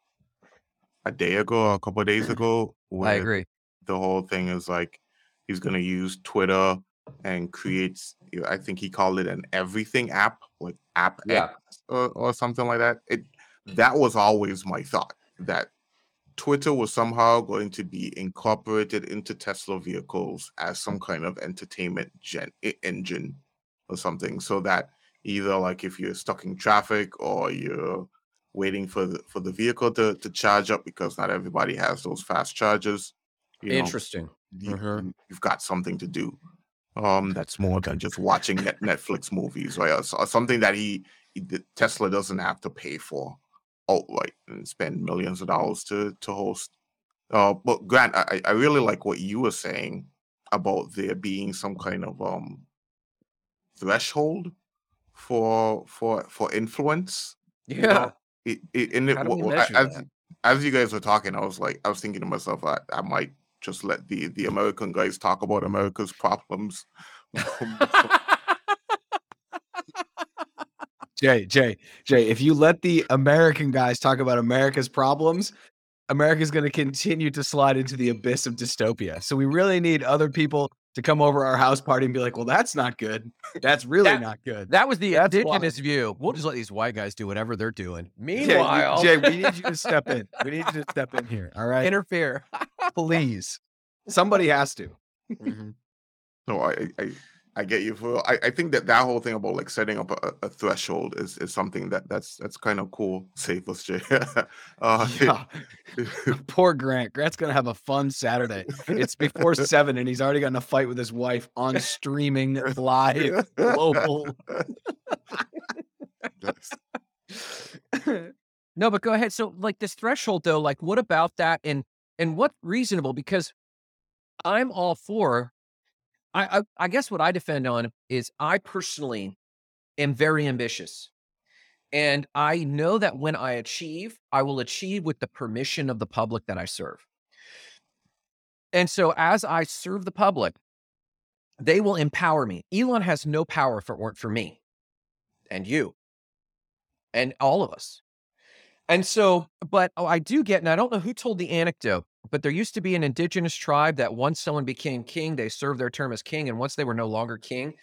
a day ago, or a couple of days mm-hmm. ago. I agree. The whole thing is like he's going to use Twitter and mm-hmm. creates. you I think he called it an everything app, like App Yeah. X or, or something like that. It that was always my thought that Twitter was somehow going to be incorporated into Tesla vehicles as some kind of entertainment gen- engine or something, so that either like if you're stuck in traffic or you're waiting for the for the vehicle to, to charge up because not everybody has those fast chargers. You know, Interesting. you, you- you've got something to do. Um, that's more than just watching Netflix movies, right? Or, or something that he, he Tesla doesn't have to pay for outright and spend millions of dollars to to host. Uh, but Grant, I, I really like what you were saying about there being some kind of um threshold for for for influence. you Yeah. know? It, it, and it, How do we wa- wa- measure as, as you guys were talking, I was like, I was thinking to myself, I, I might just let the the American guys talk about America's problems. <laughs> Jay, Jay, Jay, if you let the American guys talk about America's problems, America's going to continue to slide into the abyss of dystopia. So we really need other people to come over our house party and be like, well, that's not good. That's really That- not good. That was the That's why. indigenous view. We'll just let these white guys do whatever they're doing. Jay, Meanwhile, we, Jay, we need you to step in. We need you to step in here. All right. Interfere. <laughs> Please. Somebody has to. Mhm. No, I, I I get you. For I, I think that that whole thing about like setting up a, a threshold is, is something that that's that's kind of cool. Save us, Jay. uh, Yeah. <laughs> <laughs> Poor Grant. Grant's going to have a fun Saturday. It's before seven and he's already gotten a fight with his wife on streaming live global. No, but go ahead. So, like this threshold, though, like what about that, and and what reasonable? Because I'm all for. I, I I guess what I defend on is I personally am very ambitious, and I know that when I achieve, I will achieve with the permission of the public that I serve. And so, as I serve the public, they will empower me. Elon has no power if it weren't for me, and you, and all of us. And so, but oh, I do get, and I don't know who told the anecdote, but there used to be an indigenous tribe that once someone became king, they served their term as king. And once they were no longer king,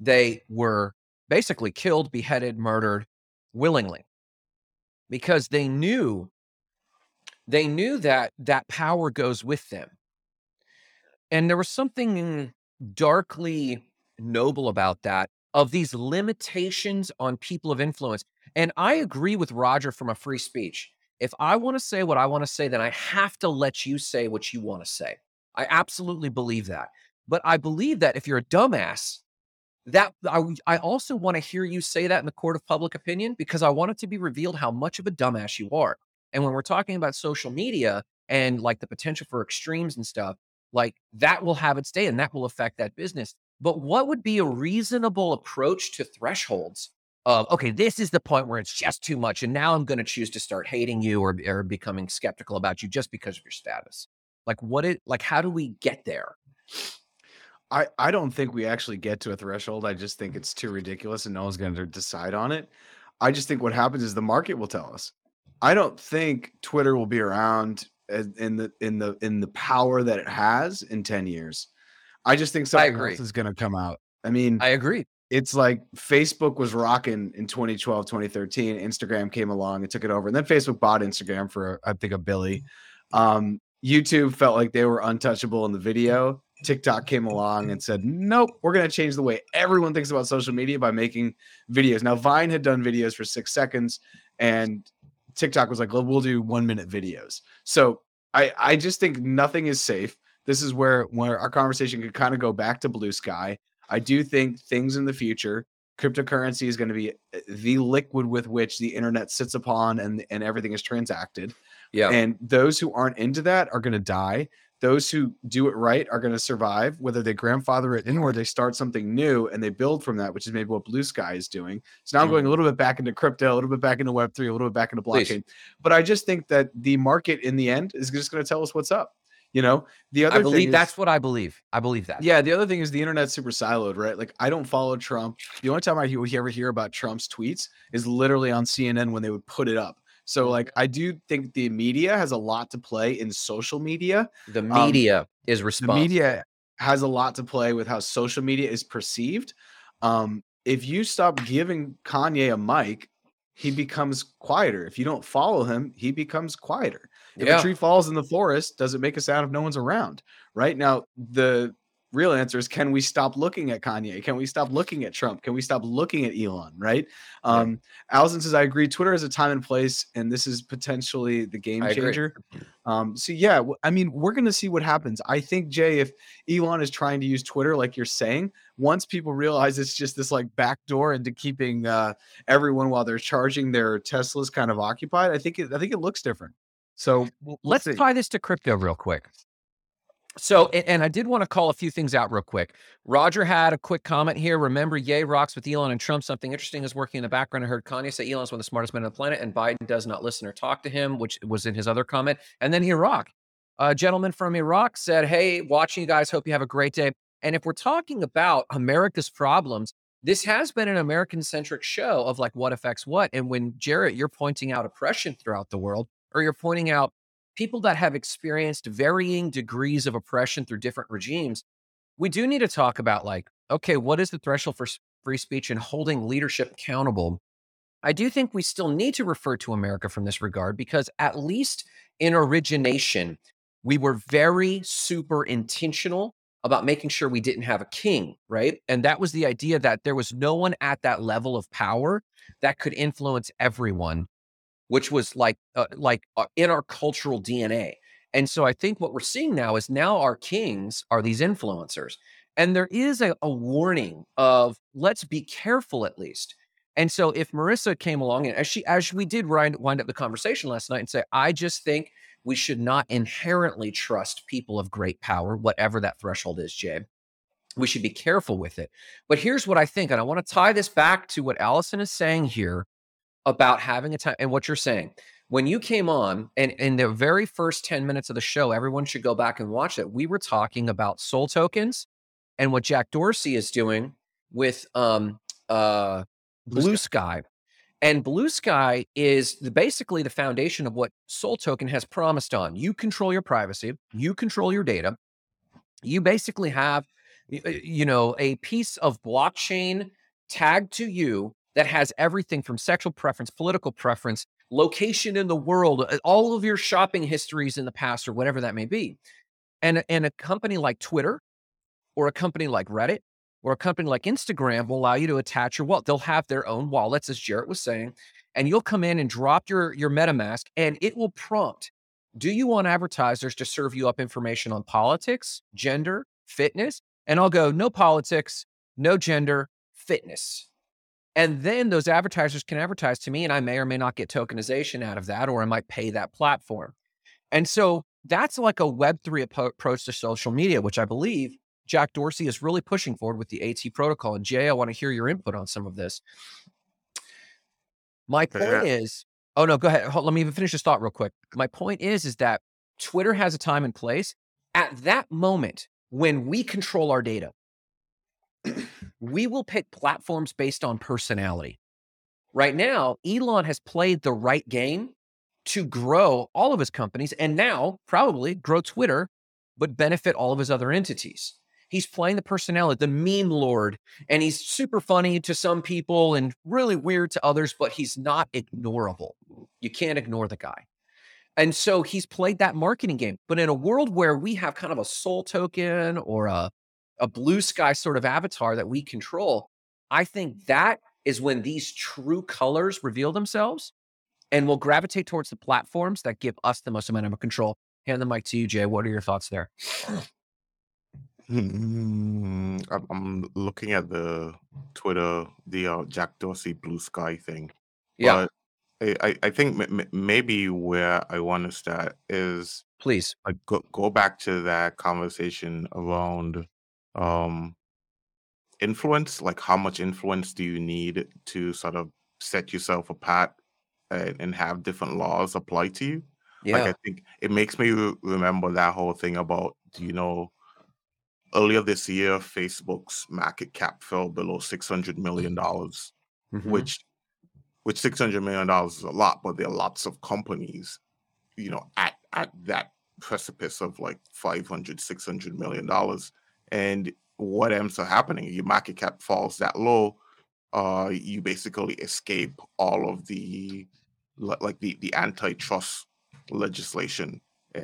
they were basically killed, beheaded, murdered willingly because they knew they knew that that power goes with them. And there was something darkly noble about that of these limitations on people of influence. And I agree with Roger from a free speech. If I want to say what I want to say, then I have to let you say what you want to say. I absolutely believe that. But I believe that if you're a dumbass, that I, I also want to hear you say that in the court of public opinion because I want it to be revealed how much of a dumbass you are. And when we're talking about social media and like the potential for extremes and stuff, like that will have its day and that will affect that business. But what would be a reasonable approach to thresholds of, okay, this is the point where it's just too much. And now I'm going to choose to start hating you or, or becoming skeptical about you just because of your status. Like, what it, like, how do we get there? I, I don't think we actually get to a threshold. I just think it's too ridiculous and no one's going to decide on it. I just think what happens is the market will tell us. I don't think Twitter will be around in the in the in the power that it has in 10 years. I just think something agree. else is going to come out. I mean, I agree. It's like Facebook was rocking in 2012, 2013. Instagram came along and took it over. And then Facebook bought Instagram for, I think, a Billy. Um, YouTube felt like they were untouchable in the video. TikTok came along and said, "Nope, we're going to change the way everyone thinks about social media by making videos." Now, Vine had done videos for six seconds, and TikTok was like, well, "We'll do one minute videos." So I I just think nothing is safe. This is where where our conversation could kind of go back to blue sky. I do think things in the future, cryptocurrency is going to be uh, the liquid with which the internet sits upon and and everything is transacted. Yeah. And those who aren't into that are going to die. Those who do it right are going to survive, whether they grandfather it in or they start something new and they build from that, which is maybe what Blue Sky is doing. So now I'm going a little bit back into crypto, a little bit back into Web3, a little bit back into Please. blockchain. But I just think that the market in the end is just going to tell us what's up. You know, the other I believe thing is- that's what I believe. I believe that. yeah, the other thing is the internet's super siloed, right? Like I don't follow Trump. The only time I hear, ever hear about Trump's tweets is literally on CNN when they would put it up. So like I do think the media has a lot to play in social media. The media is The media has a lot to play with how social media is perceived. Um, if you stop giving Kanye a mic, he becomes quieter. If you don't follow him, he becomes quieter. If Yeah. a tree falls in the forest, does it make a sound if no one's around? Right now, the real answer is can we stop looking at Kanye? Can we stop looking at Trump? Can we stop looking at Elon? Right? Um, Allison says, I agree. Twitter is a time and place, and this is potentially the game changer. Um, so yeah, I mean, we're gonna see what happens. I think Jay, if Elon is trying to use Twitter, like you're saying, once people realize it's just this like backdoor into keeping uh, everyone while they're charging their Teslas kind of occupied, I think it, I think it looks different. So we'll- we'll Let's see. tie this to crypto real quick. So, and I did want to call a few things out real quick. Roger had a quick comment here. Remember, Ye rocks with Elon and Trump. Something interesting is working in the background. I heard Kanye say Elon's one of the smartest men on the planet, and Biden does not listen or talk to him, which was in his other comment. And then Iraq, a gentleman from Iraq said, "Hey, watching you guys. Hope you have a great day." And if we're talking about America's problems, this has been an American-centric show of like what affects what. And when Jarrett, you're pointing out oppression throughout the world, or you're pointing out people that have experienced varying degrees of oppression through different regimes, we do need to talk about like, okay, what is the threshold for free speech and holding leadership accountable? I do think we still need to refer to America from this regard because at least in origination, we were very super intentional about making sure we didn't have a king, right? And that was the idea that there was no one at that level of power that could influence everyone which was like uh, like uh, in our cultural DNA. And so I think what we're seeing now is now our kings are these influencers. And there is a, a warning of let's be careful at least. And so if Marissa came along and as she as we did wind, wind up the conversation last night and say, I just think we should not inherently trust people of great power, whatever that threshold is, Jay. We should be careful with it. But here's what I think, and I want to tie this back to what Allison is saying here about having a time and what you're saying. When you came on, and in the very first 10 minutes of the show, everyone should go back and watch it. We were talking about soul tokens and what Jack Dorsey is doing with um, uh, Blue Blue Sky. And Blue Sky is the, basically the foundation of what Soul Token has promised on. You control your privacy, you control your data. You basically have, you know, a piece of blockchain tagged to you that has everything from sexual preference, political preference, location in the world, uh, all of your shopping histories in the past, or whatever that may be. And, and a company like Twitter or a company like Reddit or a company like Instagram will allow you to attach your wallet. They'll have their own wallets, as Jarrett was saying, and you'll come in and drop your, your MetaMask and it will prompt Do you want advertisers to serve you up information on politics, gender, fitness? And I'll go, No politics, no gender, fitness. And then those advertisers can advertise to me, and I may or may not get tokenization out of that, or I might pay that platform. And so that's like a Web3 approach to social media, which I believe Jack Dorsey is really pushing forward with the AT protocol. And Jay, I want to hear your input on some of this. My point Yeah. is, oh no, go ahead. Hold- let me even finish this thought real quick. My point is, is that Twitter has a time and place. At that moment, when we control our data, we will pick platforms based on personality. Right now, Elon has played the right game to grow all of his companies and now probably grow Twitter, but benefit all of his other entities. He's playing the personality, the meme lord, and he's super funny to some people and really weird to others, but he's not ignorable. You can't ignore the guy. And so he's played that marketing game. But in a world where we have kind of a soul token or a, a blue sky sort of avatar that we control, I think that is when these true colors reveal themselves and we'll gravitate towards the platforms that give us the most amount of control. Hand the mic to you, Jay. What are your thoughts there? Hmm, I'm, I'm looking at the Twitter, the uh, Jack Dorsey Blue Sky thing. Yeah, But I, I I think m- m- maybe where I want to start is please. like go, go back to that conversation around um influence. Like, how much influence do you need to sort of set yourself apart and, and have different laws apply to you? Like, Yeah. I think it makes me re- remember that whole thing about, you know, earlier this year, Facebook's market cap fell below six hundred million dollars, Mhm. which which six hundred million dollars is a lot, but there are lots of companies, you know, at at that precipice of like 500 600 million dollars and what ends up happening your market cap falls that low uh you basically escape all of the like the the antitrust legislation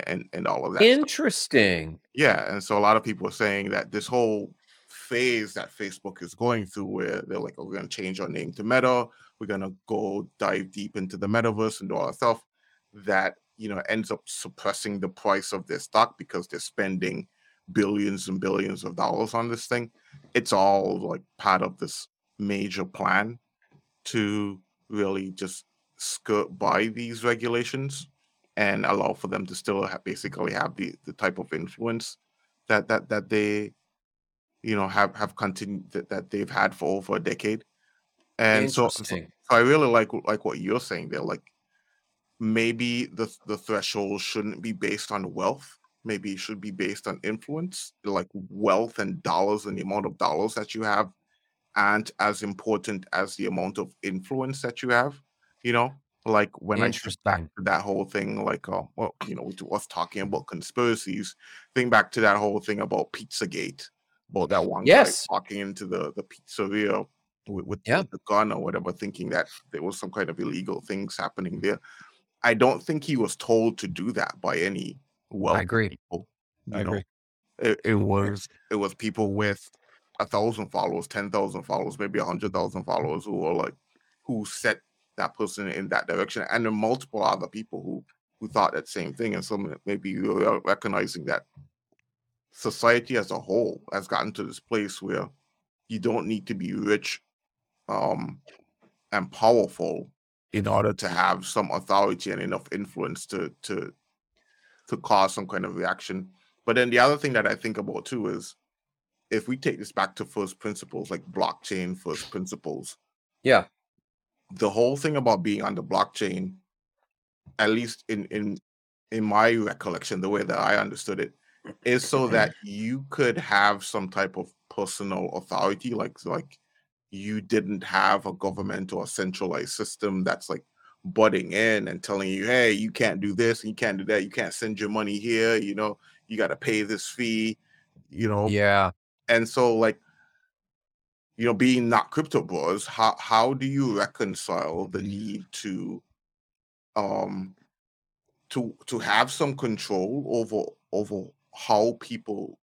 and and all of that stuff. Interesting. Yeah, and so a lot of people are saying that this whole phase that Facebook is going through, where they're like, oh, we're going to change our name to Meta, we're going to go dive deep into the metaverse and do all that stuff, that you know ends up suppressing the price of their stock because they're spending billions and billions of dollars on this thing. It's all like part of this major plan to really just skirt by these regulations and allow for them to still have, basically have the the type of influence that that that they you know have have continued that, that they've had for over a decade and so, so so i really like like what you're saying there like maybe the the threshold shouldn't be based on wealth maybe it should be based on influence like wealth and dollars and the amount of dollars that you have aren't as important as the amount of influence that you have you know like when i think back to that whole thing like uh, well you know to us talking about conspiracies think back to that whole thing about pizzagate about that one Yes. guy walking into the the pizzeria with, with, Yeah. with the gun or whatever thinking that there was some kind of illegal things happening there i don't think he was told to do that by any wealthy agree. people you I know agree. it, it was it was people with a thousand followers, ten thousand followers, maybe a hundred thousand followers who were like who set that person in that direction, and then multiple other people who who thought that same thing, and so maybe you're recognizing that society as a whole has gotten to this place where you don't need to be rich um and powerful in order to have some authority and enough influence to to to cause some kind of reaction but then the other thing that I think about too is if we take this back to first principles, like blockchain first principles, Yeah. the whole thing about being on the blockchain, at least in in in my recollection, the way that I understood it, is so that <clears throat> you could have some type of personal authority, like like you didn't have a government or a centralized system that's like butting in and telling you, hey, you can't do this, you can't do that, you can't send your money here, you know, you got to pay this fee, you know, Yeah. and so like you know being not crypto bros how how do you reconcile the need to um to to have some control over over how people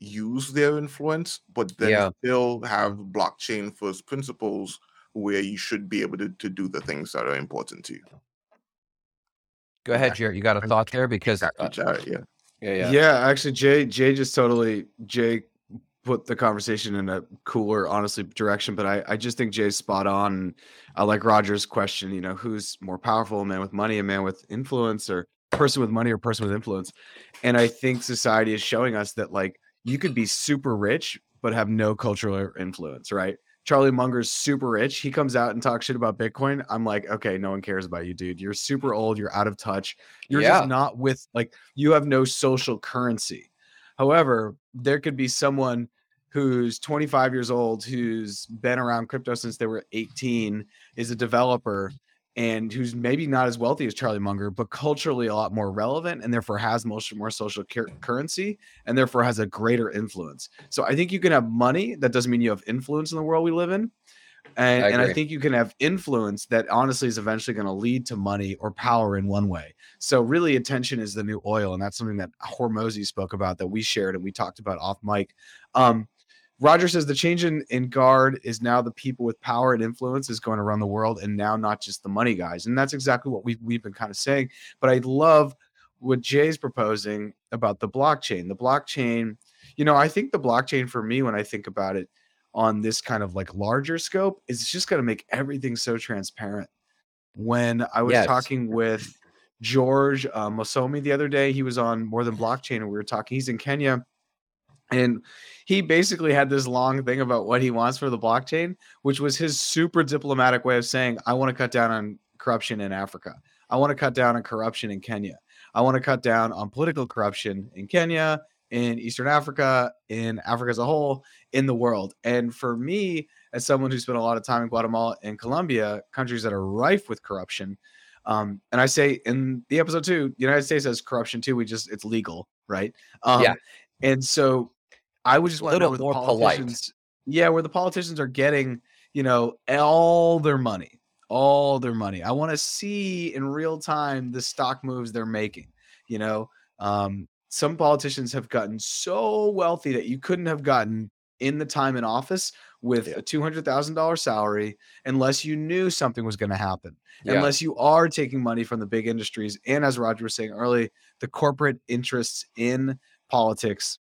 use their influence but then Yeah. still have blockchain first principles where you should be able to, to do the things that are important to you Go ahead, Jarrett. You got a thought there because Exactly, uh, Jarrett, yeah yeah, Yeah. actually, Jay Jay just totally Jay put the conversation in a cooler, honestly, direction. But I I just think Jay's spot on. I like Roger's question. You know, who's more powerful, a man with money, a man with influence, or person with money or person with influence? And I think society is showing us that like you could be super rich but have no cultural influence, right? Charlie Munger's super rich. He comes out and talks shit about Bitcoin. I'm like, okay, no one cares about you, dude. You're super old. You're out of touch. You're Yeah. just not with like you have no social currency. However, there could be someone who's 25 years old who's been around crypto since they were 18, is a developer, and who's maybe not as wealthy as Charlie Munger, but culturally a lot more relevant and therefore has most more social cur- currency and therefore has a greater influence. So I think you can have money. That doesn't mean you have influence in the world we live in. And I and I think you can have influence that honestly is eventually going to lead to money or power in one way. So really attention is the new oil. And that's something that Hormozi spoke about that we shared and we talked about off mic. Um, Roger says the change in, in guard is now the people with power and influence is going to run the world and now not just the money guys. And that's exactly what we've, we've been kind of saying. But I love what Jay's proposing about the blockchain. The blockchain, you know, I think the blockchain for me, when I think about it on this kind of like larger scope, is just going to make everything so transparent. When I was Yes. talking with George uh, Mosomi the other day, he was on More Than Blockchain and we were talking, he's in Kenya. And he basically had this long thing about what he wants for the blockchain, which was his super diplomatic way of saying, I want to cut down on corruption in Africa. I want to cut down on corruption in Kenya. I want to cut down on political corruption in Kenya, in Eastern Africa, in Africa as a whole, in the world. And for me, as someone who spent a lot of time in Guatemala and Colombia, countries that are rife with corruption, um, and I say in the episode two, the United States has corruption too. We just it's legal, right? Um, Yeah. And so I would just A want to know little where the more polite. politicians, yeah, where the politicians are getting, you know, all their money, all their money. I want to see in real time the stock moves they're making. You know, um, some politicians have gotten so wealthy that you couldn't have gotten in the time in office with Yeah. a two hundred thousand dollar salary unless you knew something was going to happen Yeah. unless you are taking money from the big industries and as roger was saying early the corporate interests in politics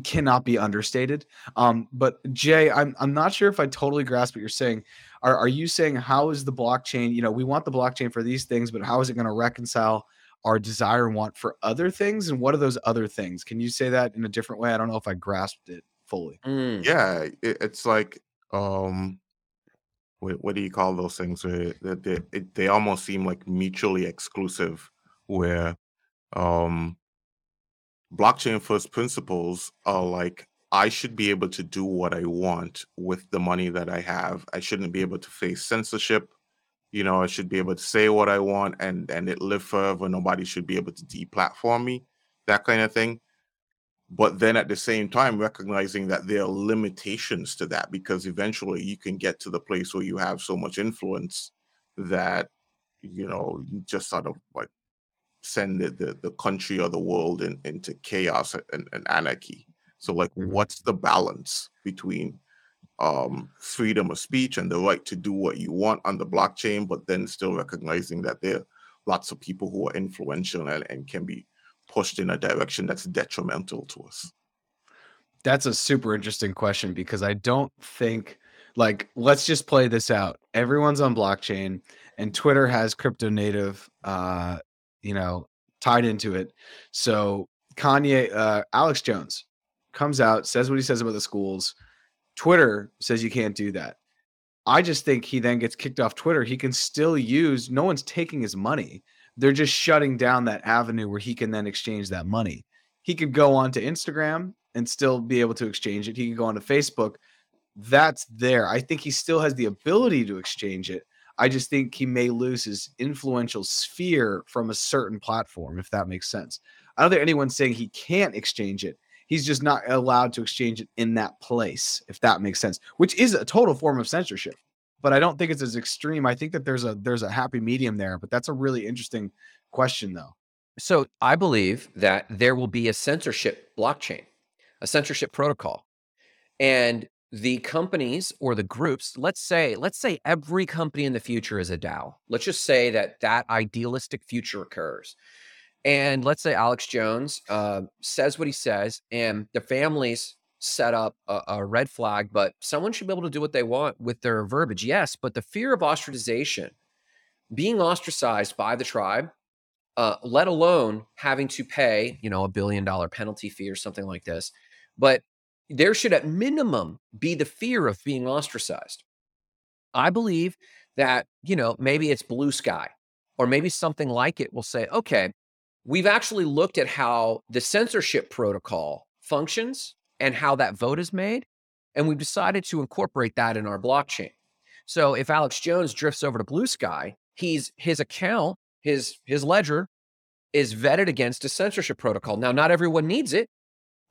cannot be understated. Um but jay i'm i'm not sure if i totally grasp what you're saying. Are, are you saying how is the blockchain you know we want the blockchain for these things but how is it going to reconcile our desire and want for other things? And what are those other things? Can you say that in a different way? I don't know if i grasped it fully. Mm. yeah it, it's like um what, what do you call those things where they, they, they almost seem like mutually exclusive where um blockchain first principles are like i should be able to do what i want with the money that i have. I shouldn't be able to face censorship. You know i should be able to say what i want and and it live forever. Nobody should be able to deplatform me that kind of thing. But then at the same time recognizing that there are limitations to that because eventually you can get to the place where you have so much influence that you know you just sort of like send the, the, the country or the world in, into chaos and, and anarchy so like Mhm. what's the balance between um freedom of speech and the right to do what you want on the blockchain but then still recognizing that there are lots of people who are influential and, and can be pushed in a direction that's detrimental to us. That's a super interesting question because I don't think like let's just play this out. Everyone's on blockchain and Twitter has crypto native uh you know tied into it. So Kanye uh Alex Jones comes out, says what he says about the schools. Twitter says you can't do that. I just think he then gets kicked off Twitter. He can still use no one's taking his money. They're just shutting down that avenue where he can then exchange that money. He could go on to Instagram and still be able to exchange it. He could go on to Facebook. That's there. I think he still has the ability to exchange it. I just think he may lose his influential sphere from a certain platform, if that makes sense. I don't think anyone's saying he can't exchange it. He's just not allowed to exchange it in that place, if that makes sense, which is a total form of censorship. But I don't think it's as extreme. I think that there's a there's a happy medium there. But that's a really interesting question, though. So I believe that there will be a censorship blockchain, a censorship protocol. And the companies or the groups, let's say, let's say every company in the future is a DAO. Let's just say that that idealistic future occurs. And let's say Alex Jones uh, says what he says, and the families set up a, a red flag, but someone should be able to do what they want with their verbiage. Yes, but the fear of ostracization, being ostracized by the tribe, uh, let alone having to pay, you know, a billion dollar penalty fee or something like this. But there should at minimum be the fear of being ostracized. I believe that, you know, maybe it's blue sky or maybe something like it will say, okay, we've actually looked at how the censorship protocol functions and how that vote is made. And we've decided to incorporate that in our blockchain. So if Alex Jones drifts over to Blue Sky, he's his account, his his ledger is vetted against a censorship protocol. Now, not everyone needs it.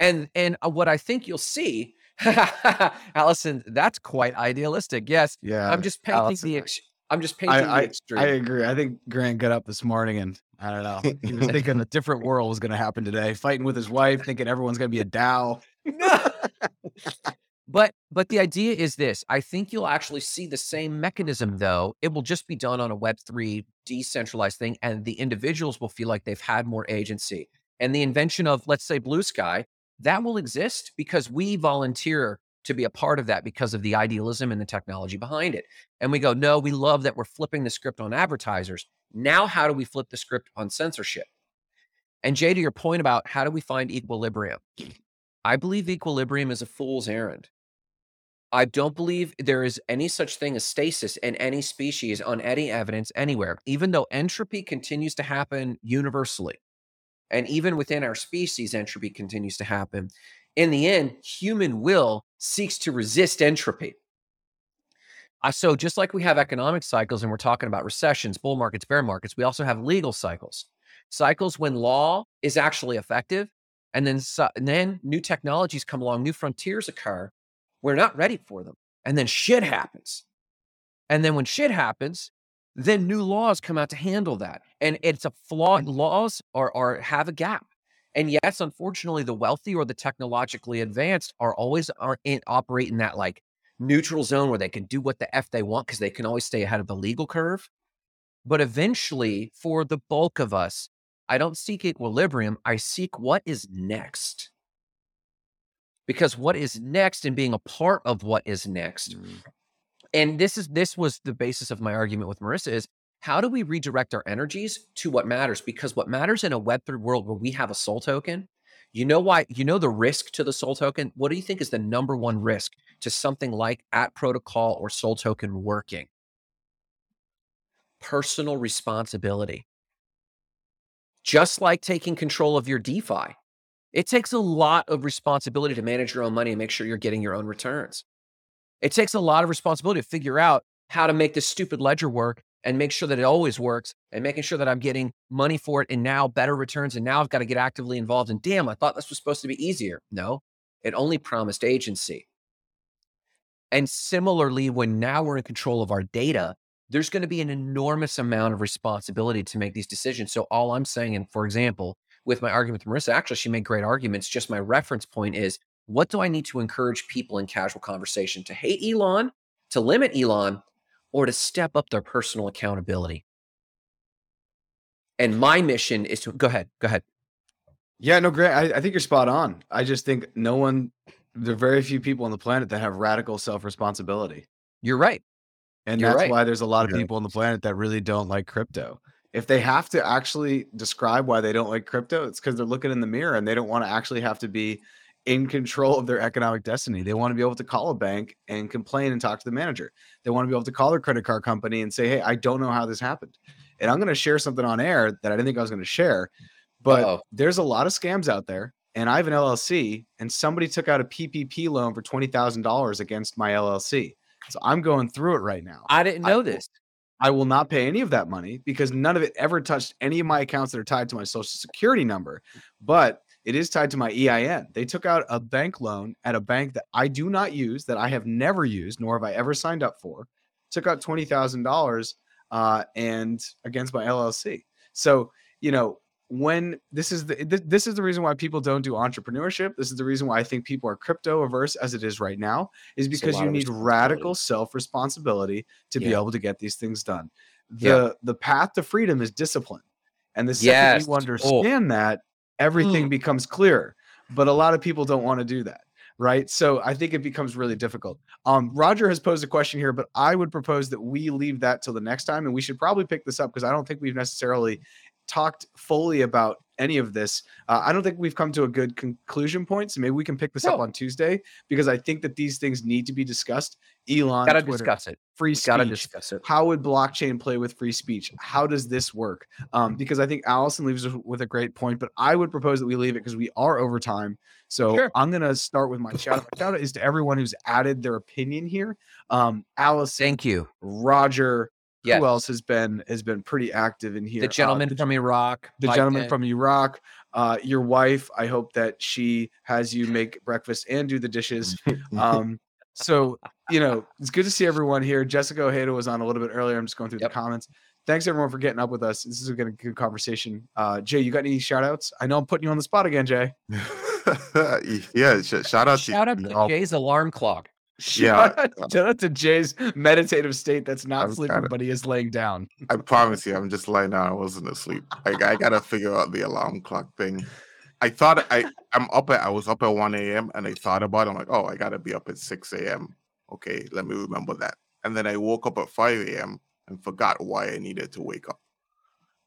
And and uh, what I think you'll see <laughs> Allison, that's quite idealistic. Yes, Yeah, I'm just painting Allison, the. Ex- I'm just painting I, the I, extreme. I agree. I think Grant got up this morning and I don't know. <laughs> He was thinking a different world was going to happen today. Fighting with his wife, thinking everyone's going to be a DAO. <laughs> But but the idea is this. I think you'll actually see the same mechanism though. It will just be done on a web3 decentralized thing and the individuals will feel like they've had more agency. And the invention of let's say blue sky, that will exist because we volunteer to be a part of that because of the idealism and the technology behind it. And we go, "No, we love that we're flipping the script on advertisers. Now how do we flip the script on censorship?" And Jay to your point about how do we find equilibrium? I believe equilibrium is a fool's errand. I don't believe there is any such thing as stasis in any species on any evidence anywhere, even though entropy continues to happen universally. And even within our species, entropy continues to happen. In the end, human will seeks to resist entropy. Uh, so, just like we have economic cycles and we're talking about recessions, bull markets, bear markets, we also have legal cycles. Cycles when law is actually effective, and then, and then new technologies come along, new frontiers occur, we're not ready for them. And then shit happens. And then when shit happens, then new laws come out to handle that. And it's a flawed laws or are have a gap. And yes, unfortunately, the wealthy or the technologically advanced are always are in, operate in that like neutral zone where they can do what the F they want because they can always stay ahead of the legal curve. But eventually, for the bulk of us, I don't seek equilibrium. I seek what is next because what is next and being a part of what is next mm. And this is this was the basis of my argument with marissa is how do we redirect our energies to what matters? Because what matters in a web3 world where we have a soul token you know why you know the risk to the soul token? What do you think is the number one risk to something like at protocol or soul token working? Personal responsibility. Just like taking control of your defi. It takes a lot of responsibility to manage your own money and make sure you're getting your own returns. It takes a lot of responsibility to figure out how to make this stupid ledger work and make sure that it always works and making sure that I'm getting money for it and now better returns. And now I've got to get actively involved. And damn, I thought this was supposed to be easier. No, it only promised agency. And similarly, when now we're in control of our data, there's going to be an enormous amount of responsibility to make these decisions. So all I'm saying, and for example, with my argument with Marissa, actually, she made great arguments. Just my reference point is what do I need to encourage people in casual conversation to hate Elon, to limit Elon, or to step up their personal accountability? And my mission is to go ahead, go ahead. Yeah, no, Grant, I, I think you're spot on. I just think no one, there are very few people on the planet that have radical self responsibility. You're right. And You're that's right. why there's a lot of people on the planet that really don't like crypto. If they have to actually describe why they don't like crypto, it's because they're looking in the mirror and they don't want to actually have to be in control of their economic destiny. They want to be able to call a bank and complain and talk to the manager. They want to be able to call their credit card company and say, Hey, I don't know how this happened. And I'm going to share something on air that I didn't think I was going to share. But Uh-oh. there's a lot of scams out there. And I have an LLC, and somebody took out a PPP loan for $20,000 against my LLC. So I'm going through it right now. I didn't I- know this. I will not pay any of that money because none of it ever touched any of my accounts that are tied to my social security number. But it is tied to my EIN. They took out a bank loan at a bank that I do not use, that I have never used, nor have I ever signed up for. Took out twenty thousand dollars uh, and against my LLC. So you know when this is the th- this is the reason why people don't do entrepreneurship. This is the reason why I think people are crypto averse as it is right now. Is because you need radical self responsibility to be able to get these things done. The Yeah. the path to freedom is discipline. And the second Yes. you Oh. understand that, everything Mm. becomes clear. But a lot of people don't want to do that. Right. So I think it becomes really difficult. Um, Roger has posed a question here, but I would propose that we leave that till the next time. And we should probably pick this up because I don't think we've necessarily talked fully about any of this. Uh, I don't think we've come to a good conclusion point. So maybe we can pick this up on Tuesday because I think that these things need to be discussed. Elon, Gotta Twitter, discuss it. free speech. Gotta discuss it. How would blockchain play with free speech? How does this work? Um, because I think Allison leaves us with a great point, but I would propose that we leave it because we are over time. So Sure. I'm going to start with my shout out. My shout out is to everyone who's added their opinion here. Um, Allison, Thank you. Roger, Yes. who else has been has been pretty active in here? The Uh, gentleman the, from Iraq. the gentleman Pence. from Iraq, Uh, your wife, I hope that she has you make breakfast and do the dishes. <laughs> Um, so you know, it's good to see everyone here. Jessica Ojeda was on a little bit earlier. I'm just going through Yep. the comments. Thanks everyone for getting up with us. This is a good, good conversation. Uh, Jay, you got any shout outs? I know I'm putting you on the spot again, Jay. <laughs> yeah, sh- shout out to Shout out to Jay's alarm clock. Yeah, Shout out, shout out to Jay's meditative state that's not I'm sleeping, kinda- but he is laying down. I promise you, I'm just lying down. I wasn't asleep. I, I gotta figure out the alarm clock thing. I thought I I'm up at I was up at 1 a.m. and I thought about it. I'm like, oh, I gotta be up at 6 a.m. Okay, let me remember that. And then I woke up at 5 a.m. and forgot why I needed to wake up.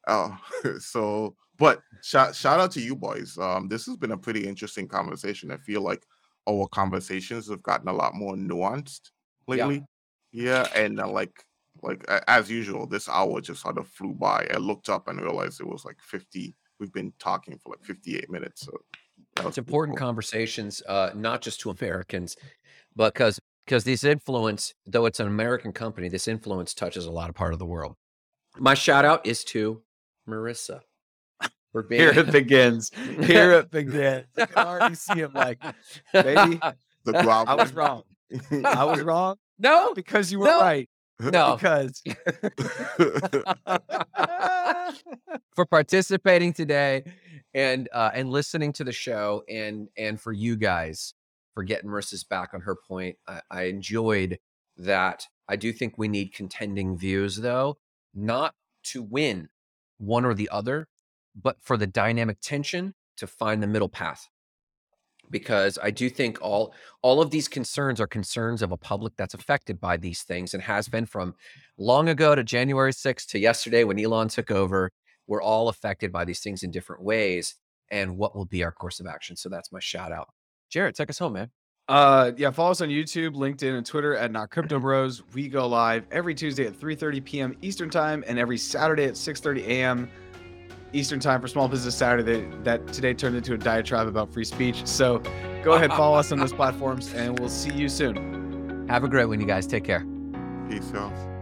Oh, <laughs> so but shout shout out to you boys. Um, this has been a pretty interesting conversation. I feel like our conversations have gotten a lot more nuanced lately. Yeah, and uh, like like a- as usual, this hour just sort of flew by. I looked up and realized it was like 50. We've been talking for like 58 minutes. So It's important cool. conversations, uh, not just to Americans, but because because this influence, though it's an American company, this influence touches a lot of part of the world. My shout out is to Marissa for <laughs> being Here it begins. Here it <laughs> begins. I can already see him like, baby, The ground. I was wrong. I was <laughs> wrong no, because you were No. right. no. Because for participating today and uh, and listening to the show and and for you guys for getting Marissa's back on her point. I, I enjoyed that. I do think we need contending views though, not to win one or the other, but for the dynamic tension to find the middle path. Because I do think all all of these concerns are concerns of a public that's affected by these things and has been from long ago to January 6th to yesterday when Elon took over. We're all affected by these things in different ways. And what will be our course of action? So that's my shout out. Jarrett, take us home, man. Uh, yeah, follow us on YouTube, LinkedIn, and Twitter at Not Crypto <clears throat> Bros. We go live every Tuesday at 3:30 p.m. Eastern Time and every Saturday at 6:30 a.m. Eastern Time for Small Business Saturday. That today turned into a diatribe about free speech. So go ahead, <laughs> follow us on those platforms, and we'll see you soon. Have a great one, you guys. Take care. Peace, y'all.